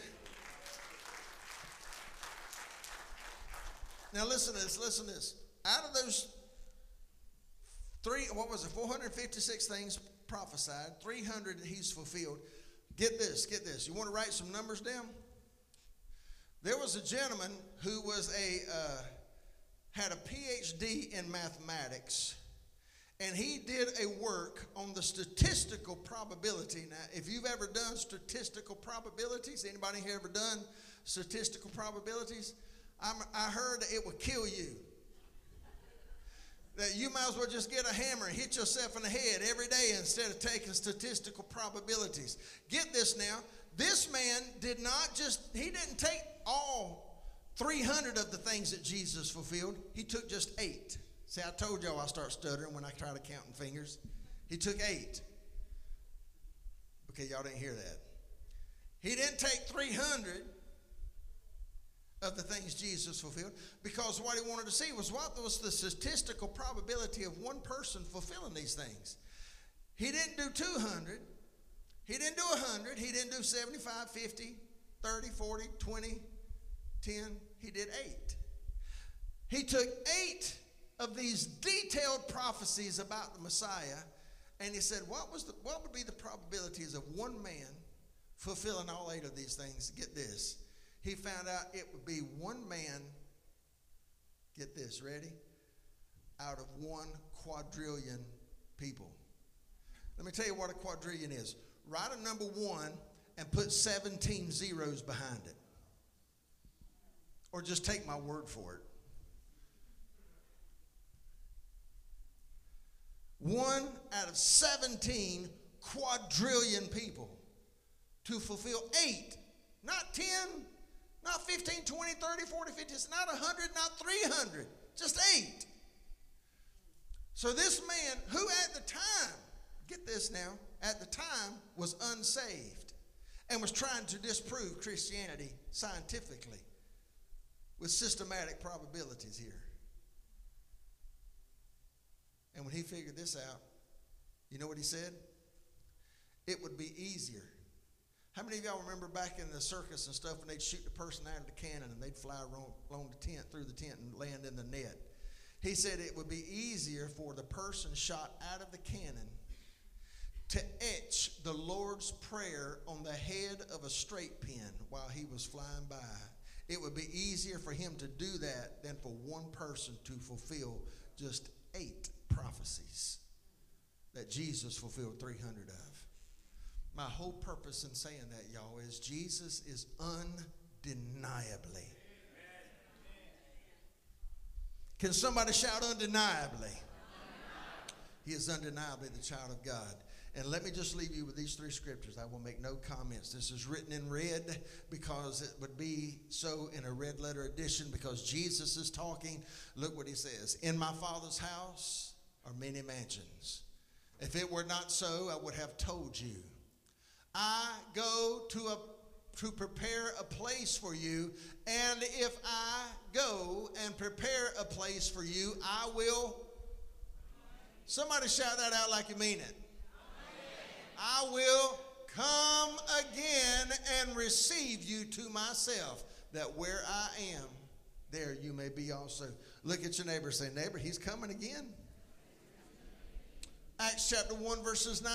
Now listen to this, listen to this. Out of those three, what was it, 456 things prophesied, 300 he's fulfilled. Get this, get this. You want to write some numbers down? There was a gentleman who was a uh, had a PhD in mathematics, and he did a work on the statistical probability. Now, if you've ever done statistical probabilities, anybody here ever done statistical probabilities? I'm, I heard it would kill you. That you might as well just get a hammer and hit yourself in the head every day instead of taking statistical probabilities. Get this now. This man did not just, he didn't take all 300 of the things that Jesus fulfilled. He took just eight. See, I told y'all I start stuttering when I try to count in fingers. He took eight. Okay, y'all didn't hear that. He didn't take 300 of the things Jesus fulfilled because what he wanted to see was what was the statistical probability of one person fulfilling these things. He didn't do 200. He didn't do 100. He didn't do 75, 50, 30, 40, 20, 10. He did eight. He took eight of these detailed prophecies about the Messiah and he said, what, was the, what would be the probabilities of one man fulfilling all eight of these things? Get this he found out it would be one man, get this, ready? Out of one quadrillion people. Let me tell you what a quadrillion is. Write a number one and put 17 zeros behind it. Or just take my word for it. One out of 17 quadrillion people to fulfill eight, not 10, not 15, 20, 30, 40, 50, it's not 100, not 300, just eight. So this man, who at the time, get this now, at the time was unsaved and was trying to disprove Christianity scientifically with systematic probabilities here. And when he figured this out, you know what he said? It would be easier. How many of y'all remember back in the circus and stuff when they'd shoot the person out of the cannon and they'd fly along the tent, through the tent, and land in the net? He said it would be easier for the person shot out of the cannon to etch the Lord's Prayer on the head of a straight pin while he was flying by. It would be easier for him to do that than for one person to fulfill just eight prophecies that Jesus fulfilled 300 of. My whole purpose in saying that, y'all, is Jesus is undeniably. Can somebody shout undeniably? He is undeniably the child of God. And let me just leave you with these three scriptures. I will make no comments. This is written in red because it would be so in a red letter edition because Jesus is talking. Look what he says In my Father's house are many mansions. If it were not so, I would have told you. I go to a to prepare a place for you, and if I go and prepare a place for you, I will. Somebody shout that out like you mean it. I will come again and receive you to myself, that where I am, there you may be also. Look at your neighbor, say, Neighbor, he's coming again. Acts chapter 1, verses 9,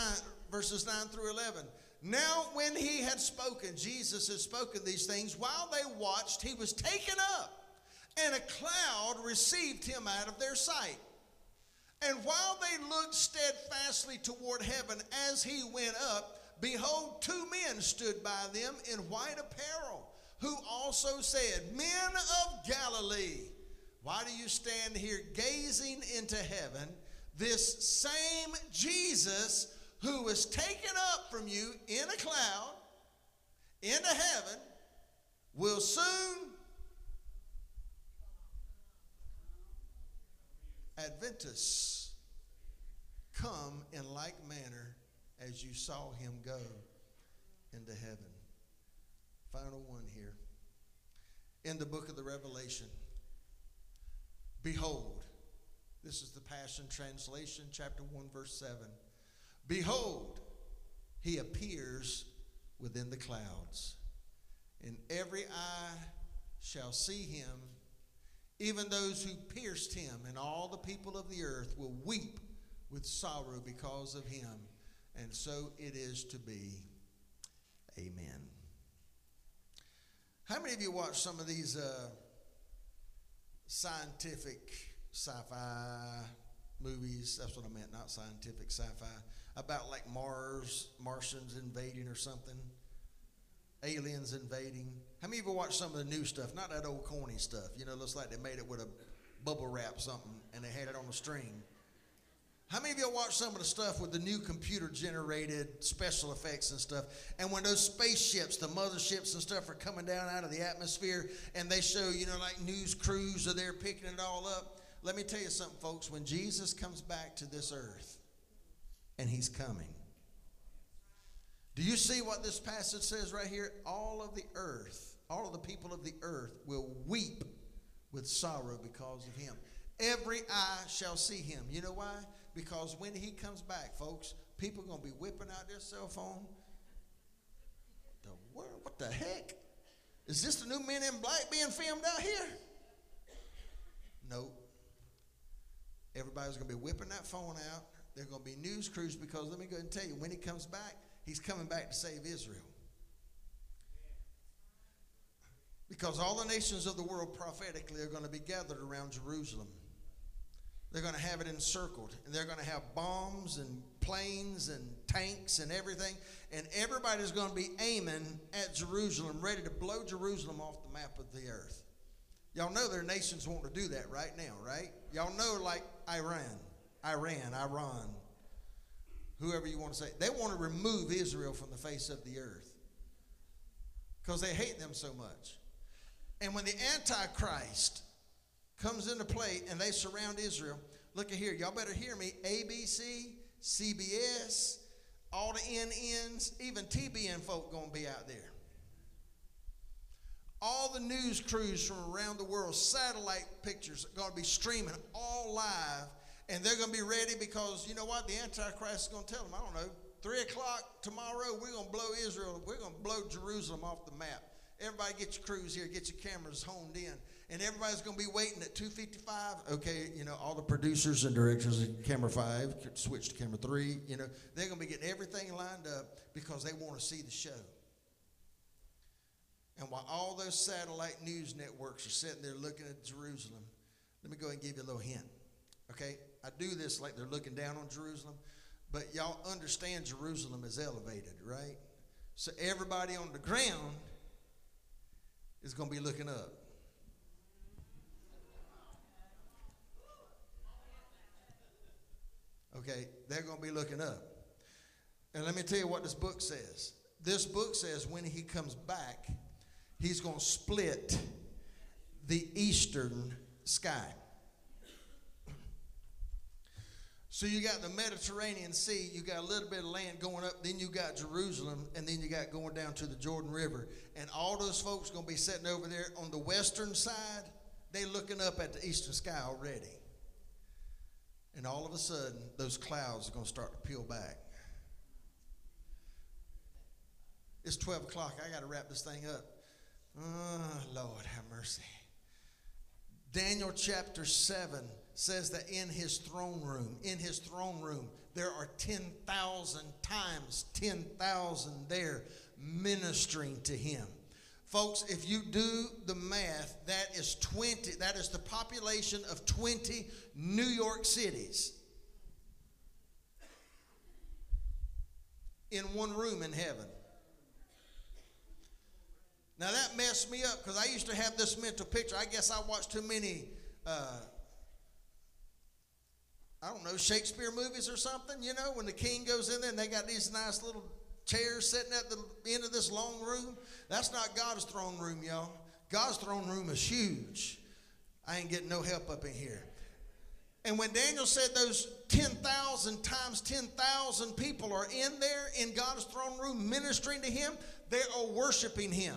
verses 9 through 11. Now, when he had spoken, Jesus had spoken these things, while they watched, he was taken up, and a cloud received him out of their sight. And while they looked steadfastly toward heaven as he went up, behold, two men stood by them in white apparel, who also said, Men of Galilee, why do you stand here gazing into heaven? This same Jesus who was taken up from you in a cloud into heaven will soon Adventus come in like manner as you saw him go into heaven. Final one here. In the book of the Revelation, behold, this is the Passion Translation, chapter 1, verse 7. Behold, he appears within the clouds, and every eye shall see him even those who pierced him, and all the people of the earth will weep with sorrow because of him. And so it is to be. Amen. How many of you watch some of these uh, scientific sci fi movies? That's what I meant, not scientific sci fi. About like Mars, Martians invading or something aliens invading. How many of you watched some of the new stuff? Not that old corny stuff. You know, looks like they made it with a bubble wrap something and they had it on a string. How many of you watch some of the stuff with the new computer generated special effects and stuff? And when those spaceships, the motherships and stuff are coming down out of the atmosphere and they show, you know, like news crews are there picking it all up. Let me tell you something, folks. When Jesus comes back to this earth, and he's coming, do you see what this passage says right here? All of the earth, all of the people of the earth will weep with sorrow because of him. Every eye shall see him. You know why? Because when he comes back, folks, people are going to be whipping out their cell phone. The world, what the heck? Is this the new Men in Black being filmed out here? Nope. Everybody's going to be whipping that phone out. They're going to be news crews because let me go and tell you, when he comes back, He's coming back to save Israel. Because all the nations of the world prophetically are going to be gathered around Jerusalem. They're going to have it encircled, and they're going to have bombs and planes and tanks and everything, and everybody's going to be aiming at Jerusalem, ready to blow Jerusalem off the map of the earth. Y'all know there are nations want to do that right now, right? Y'all know, like Iran, Iran, Iran, whoever you want to say. They want to remove Israel from the face of the earth. because they hate them so much. And when the Antichrist comes into play and they surround Israel, look at here, y'all better hear me. ABC, CBS, all the NNs, even TBN folk gonna be out there. All the news crews from around the world, satellite pictures are gonna be streaming all live, and they're gonna be ready because you know what? The Antichrist is gonna tell them, I don't know, three o'clock tomorrow, we're gonna blow Israel, we're gonna blow Jerusalem off the map. Everybody get your crews here, get your cameras honed in. And everybody's going to be waiting at 255. Okay, you know, all the producers and directors of camera five, switch to camera three, you know, they're going to be getting everything lined up because they want to see the show. And while all those satellite news networks are sitting there looking at Jerusalem, let me go ahead and give you a little hint. Okay? I do this like they're looking down on Jerusalem, but y'all understand Jerusalem is elevated, right? So everybody on the ground is going to be looking up. Okay, they're going to be looking up. And let me tell you what this book says. This book says when he comes back, he's going to split the eastern sky. So you got the Mediterranean Sea, you got a little bit of land going up, then you got Jerusalem, and then you got going down to the Jordan River. And all those folks going to be sitting over there on the western side, they looking up at the eastern sky already. And all of a sudden, those clouds are going to start to peel back. It's 12 o'clock. I got to wrap this thing up. Oh, Lord, have mercy. Daniel chapter 7 says that in his throne room, in his throne room, there are 10,000 times 10,000 there ministering to him. Folks, if you do the math, that is 20, that is the population of 20 New York cities in one room in heaven. Now that messed me up because I used to have this mental picture. I guess I watched too many, uh, I don't know, Shakespeare movies or something. You know, when the king goes in there and they got these nice little chairs sitting at the end of this long room. That's not God's throne room, y'all. God's throne room is huge. I ain't getting no help up in here. And when Daniel said those 10,000 times 10,000 people are in there in God's throne room ministering to him, they are worshiping him.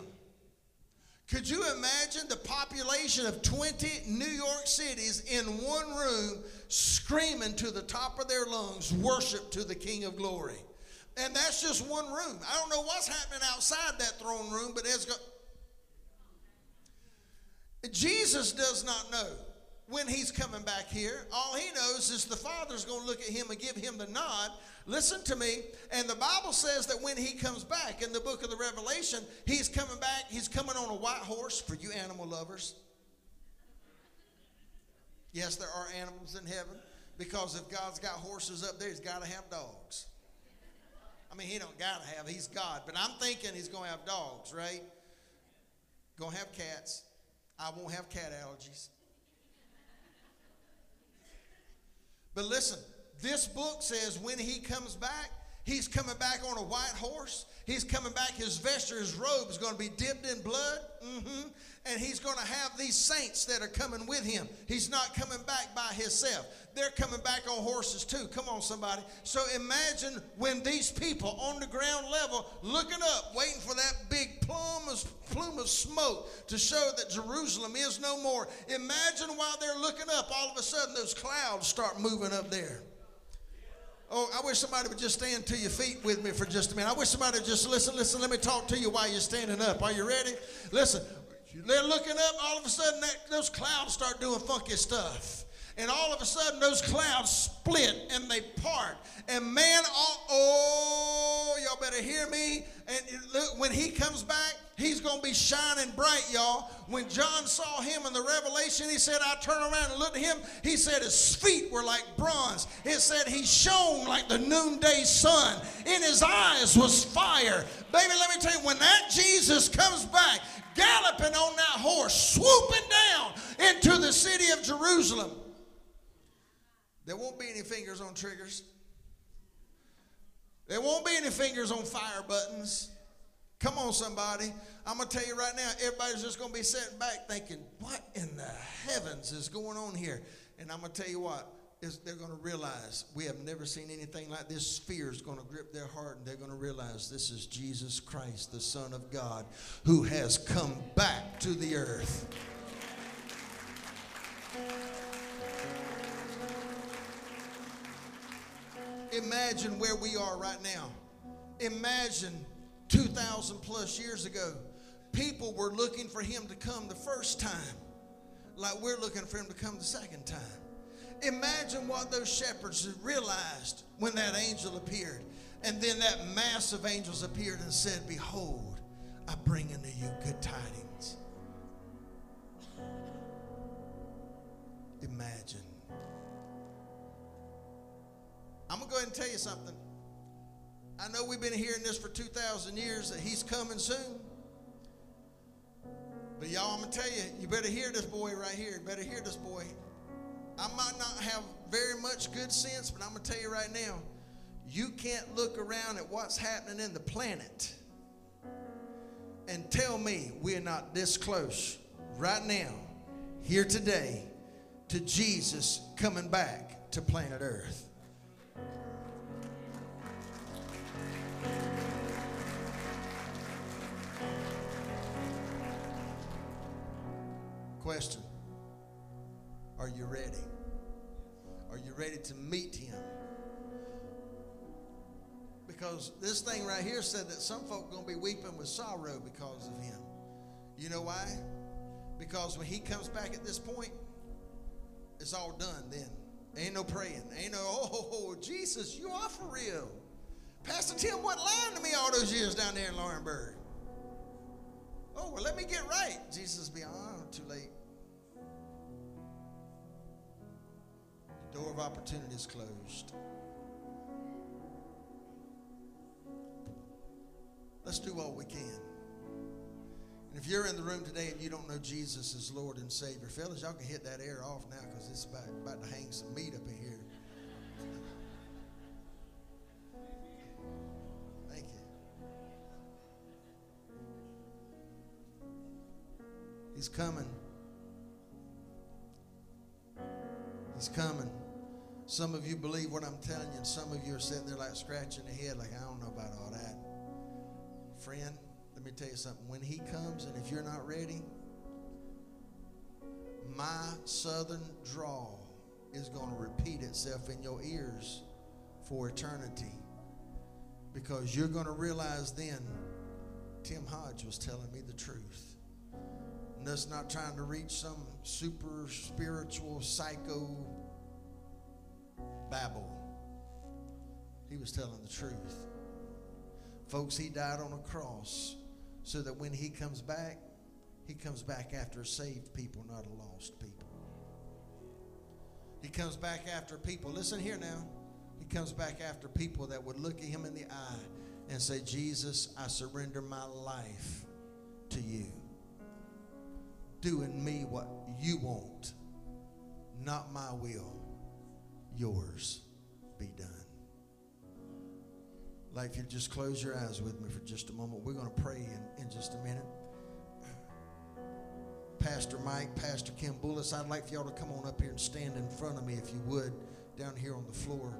Could you imagine the population of 20 New York cities in one room screaming to the top of their lungs, worship to the King of Glory? And that's just one room. I don't know what's happening outside that throne room, but it's got. Jesus does not know when he's coming back here. All he knows is the Father's going to look at him and give him the nod. Listen to me. And the Bible says that when he comes back in the book of the Revelation, he's coming back. He's coming on a white horse for you animal lovers. Yes, there are animals in heaven because if God's got horses up there, he's got to have dogs. I mean, he don't gotta have. He's God. But I'm thinking he's gonna have dogs, right? Gonna have cats. I won't have cat allergies. But listen, this book says when he comes back, he's coming back on a white horse. He's coming back. His vesture, his robe is going to be dipped in blood. Mm-hmm. And he's going to have these saints that are coming with him. He's not coming back by himself. They're coming back on horses too. Come on, somebody. So imagine when these people on the ground level looking up, waiting for that big plume of, plume of smoke to show that Jerusalem is no more. Imagine while they're looking up, all of a sudden those clouds start moving up there. Oh, I wish somebody would just stand to your feet with me for just a minute. I wish somebody would just listen, listen, let me talk to you while you're standing up. Are you ready? Listen, they're looking up, all of a sudden that, those clouds start doing funky stuff. And all of a sudden those clouds split and they part. And man, oh, oh y'all better hear me. And look, when he comes back, he's going to be shining bright, y'all. When John saw him in the Revelation, he said, I turned around and looked at him. He said his feet were like bronze. It said he shone like the noonday sun. In his eyes was fire. Baby, let me tell you, when that Jesus comes back, galloping on that horse, swooping down into the city of Jerusalem, there won't be any fingers on triggers. There won't be any fingers on fire buttons. Come on, somebody. I'm going to tell you right now, everybody's just going to be sitting back thinking, what in the heavens is going on here? And I'm going to tell you what, is they're going to realize we have never seen anything like this. Fear is going to grip their heart, and they're going to realize this is Jesus Christ, the Son of God, who has come back to the earth. Imagine where we are right now. Imagine 2,000 plus years ago, people were looking for him to come the first time, like we're looking for him to come the second time. Imagine what those shepherds realized when that angel appeared. And then that mass of angels appeared and said, Behold, I bring unto you good tidings. Imagine. I'm going to go ahead and tell you something. I know we've been hearing this for 2,000 years that he's coming soon. But y'all, I'm going to tell you, you better hear this boy right here. You better hear this boy. I might not have very much good sense, but I'm going to tell you right now, you can't look around at what's happening in the planet and tell me we're not this close right now, here today, to Jesus coming back to planet Earth. Question Are you ready? Are you ready to meet him? Because this thing right here said that some folk going to be weeping with sorrow because of him. You know why? Because when he comes back at this point, it's all done then. Ain't no praying. Ain't no, oh, Jesus, you are for real. Pastor Tim wasn't lying to me all those years down there in Laurinburg. Oh, well, let me get right. Jesus be, oh, too late. The door of opportunity is closed. Let's do what we can. And if you're in the room today and you don't know Jesus as Lord and Savior, fellas, y'all can hit that air off now because it's about, about to hang some meat up in here. He's coming. He's coming. Some of you believe what I'm telling you, and some of you are sitting there like scratching their head, like, I don't know about all that. Friend, let me tell you something. When he comes, and if you're not ready, my southern drawl is going to repeat itself in your ears for eternity. Because you're going to realize then Tim Hodge was telling me the truth. And that's not trying to reach some super spiritual psycho babble. He was telling the truth. Folks, he died on a cross so that when he comes back, he comes back after saved people, not a lost people. He comes back after people. Listen here now. He comes back after people that would look at him in the eye and say, Jesus, I surrender my life to you. Do in me what you want, not my will, yours be done. Like if you just close your eyes with me for just a moment, we're going to pray in, in just a minute. Pastor Mike, Pastor Kim Bullis, I'd like for y'all to come on up here and stand in front of me if you would, down here on the floor.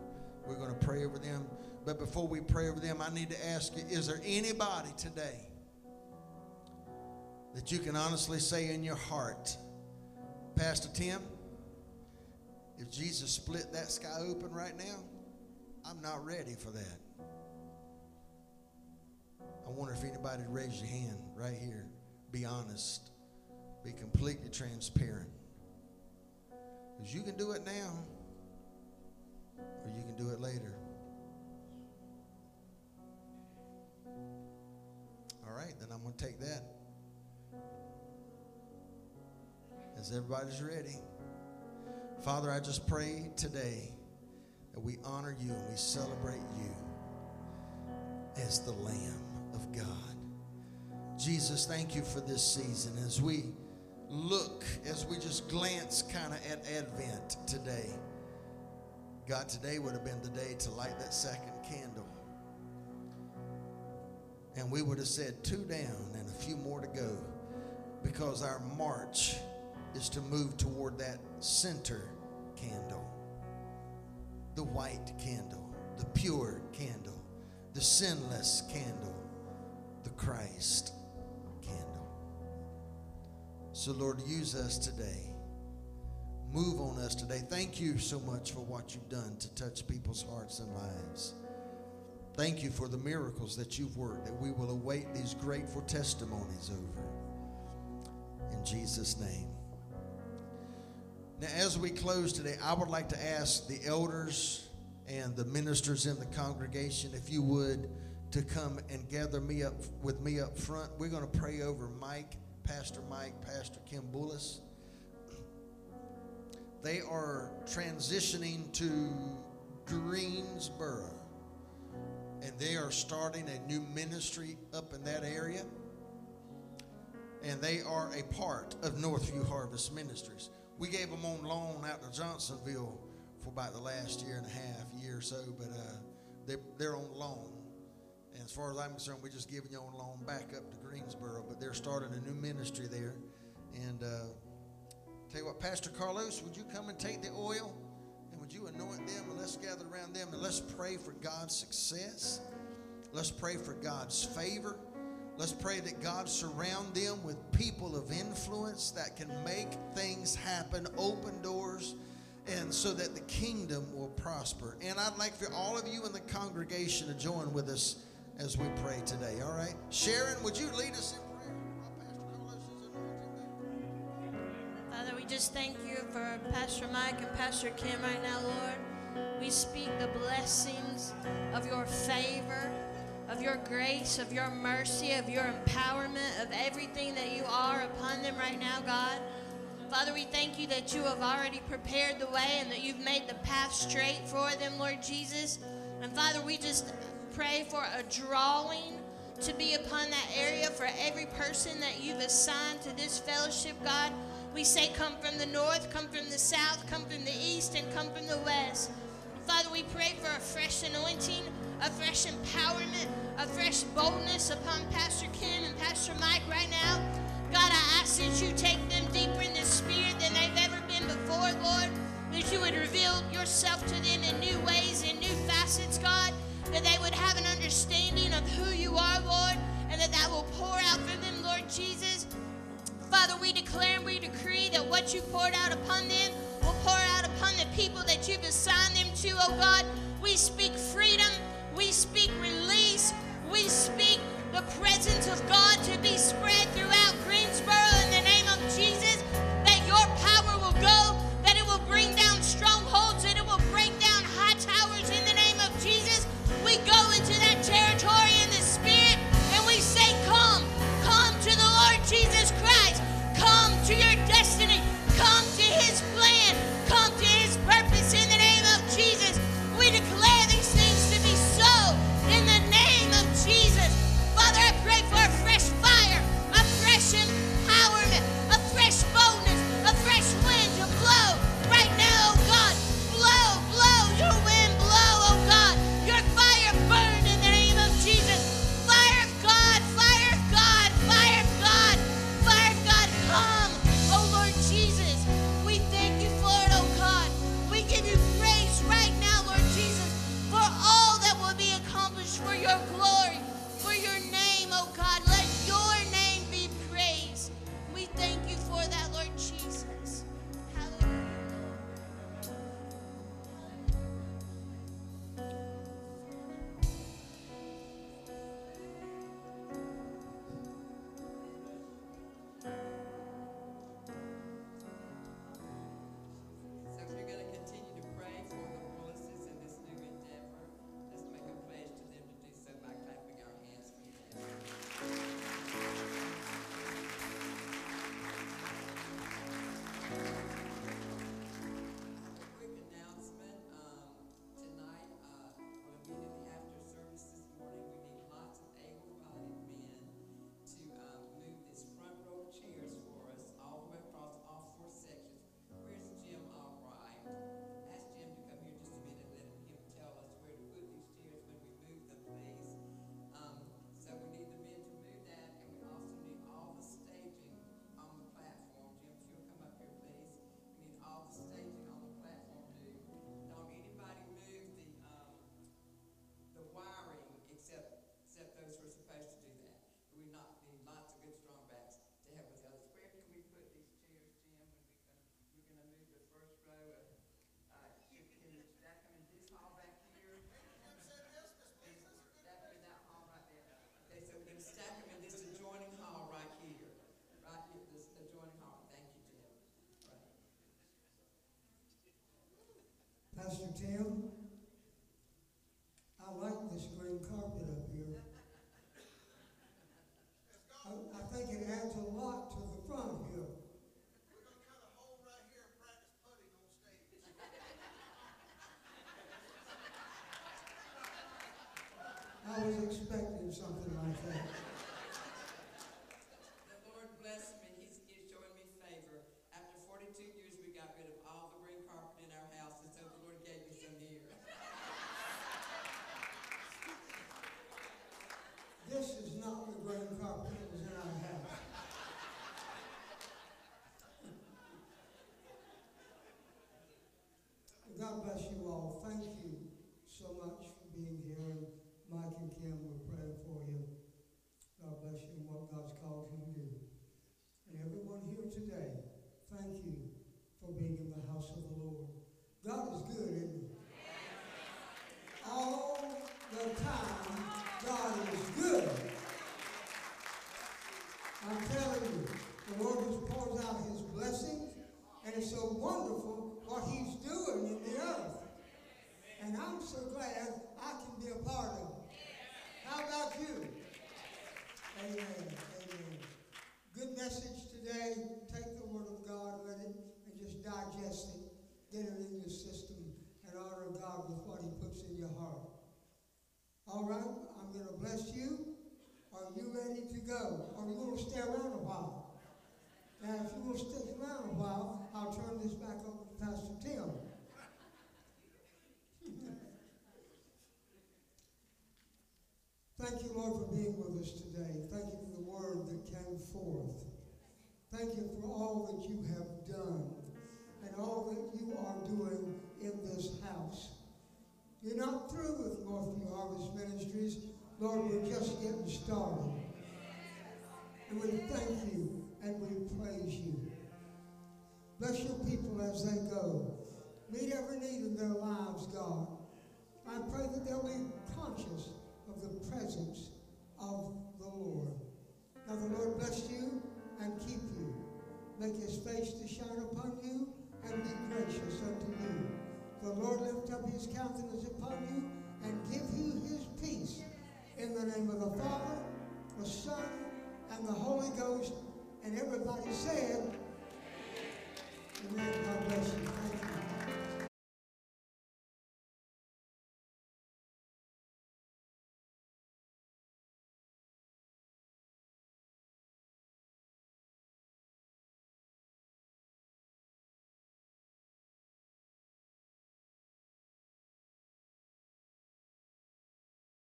We're going to pray over them. But before we pray over them, I need to ask you is there anybody today that you can honestly say in your heart, Pastor Tim, if Jesus split that sky open right now, I'm not ready for that. I wonder if anybody would raise your hand right here. Be honest. Be completely transparent. Because you can do it now, or you can do it later. All right, then I'm going to take that. As everybody's ready. Father, I just pray today that we honor you and we celebrate you as the Lamb of God. Jesus, thank you for this season as we look, as we just glance kind of at Advent today. God, today would have been the day to light that second candle. and we would have said two down and a few more to go because our march is to move toward that center candle, the white candle, the pure candle, the sinless candle, the Christ candle. So, Lord, use us today. Move on us today. Thank you so much for what you've done to touch people's hearts and lives. Thank you for the miracles that you've worked, that we will await these grateful testimonies over. In Jesus' name. Now, as we close today, I would like to ask the elders and the ministers in the congregation, if you would, to come and gather me up with me up front. We're going to pray over Mike, Pastor Mike, Pastor Kim Bullis. They are transitioning to Greensboro, and they are starting a new ministry up in that area. And they are a part of Northview Harvest Ministries. We gave them on loan out to Johnsonville for about the last year and a half, year or so, but uh, they're, they're on loan. And as far as I'm concerned, we're just giving you on loan back up to Greensboro, but they're starting a new ministry there. And uh, tell you what, Pastor Carlos, would you come and take the oil? And would you anoint them? And let's gather around them and let's pray for God's success. Let's pray for God's favor. Let's pray that God surround them with people of influence that can make things happen, open doors, and so that the kingdom will prosper. And I'd like for all of you in the congregation to join with us as we pray today. All right? Sharon, would you lead us in prayer? Oh, them? Father, we just thank you for Pastor Mike and Pastor Kim right now, Lord. We speak the blessings of your favor, of your grace, of your mercy, of your empowerment, of everything that you are upon them right now, God. Father, we thank you that you have already prepared the way and that you've made the path straight for them, Lord Jesus. And Father, we just pray for a drawing to be upon that area for every person that you've assigned to this fellowship, God. We say, come from the north, come from the south, come from the east, and come from the west. Father, we pray for a fresh anointing, a fresh empowerment, a fresh boldness upon Pastor Ken and Pastor Mike right now. God, I ask that you take them deeper in the spirit than they've ever been before, Lord. That you would reveal yourself to them in new ways, in new facets, God. That they would have an understanding of who you are, Lord, and that that will pour out from them, Lord Jesus. Father, we declare and we decree that what you poured out upon them will pour out upon the people that you've assigned them to, oh God. We speak freedom, we speak release, we speak the presence of God to be spread throughout Greensboro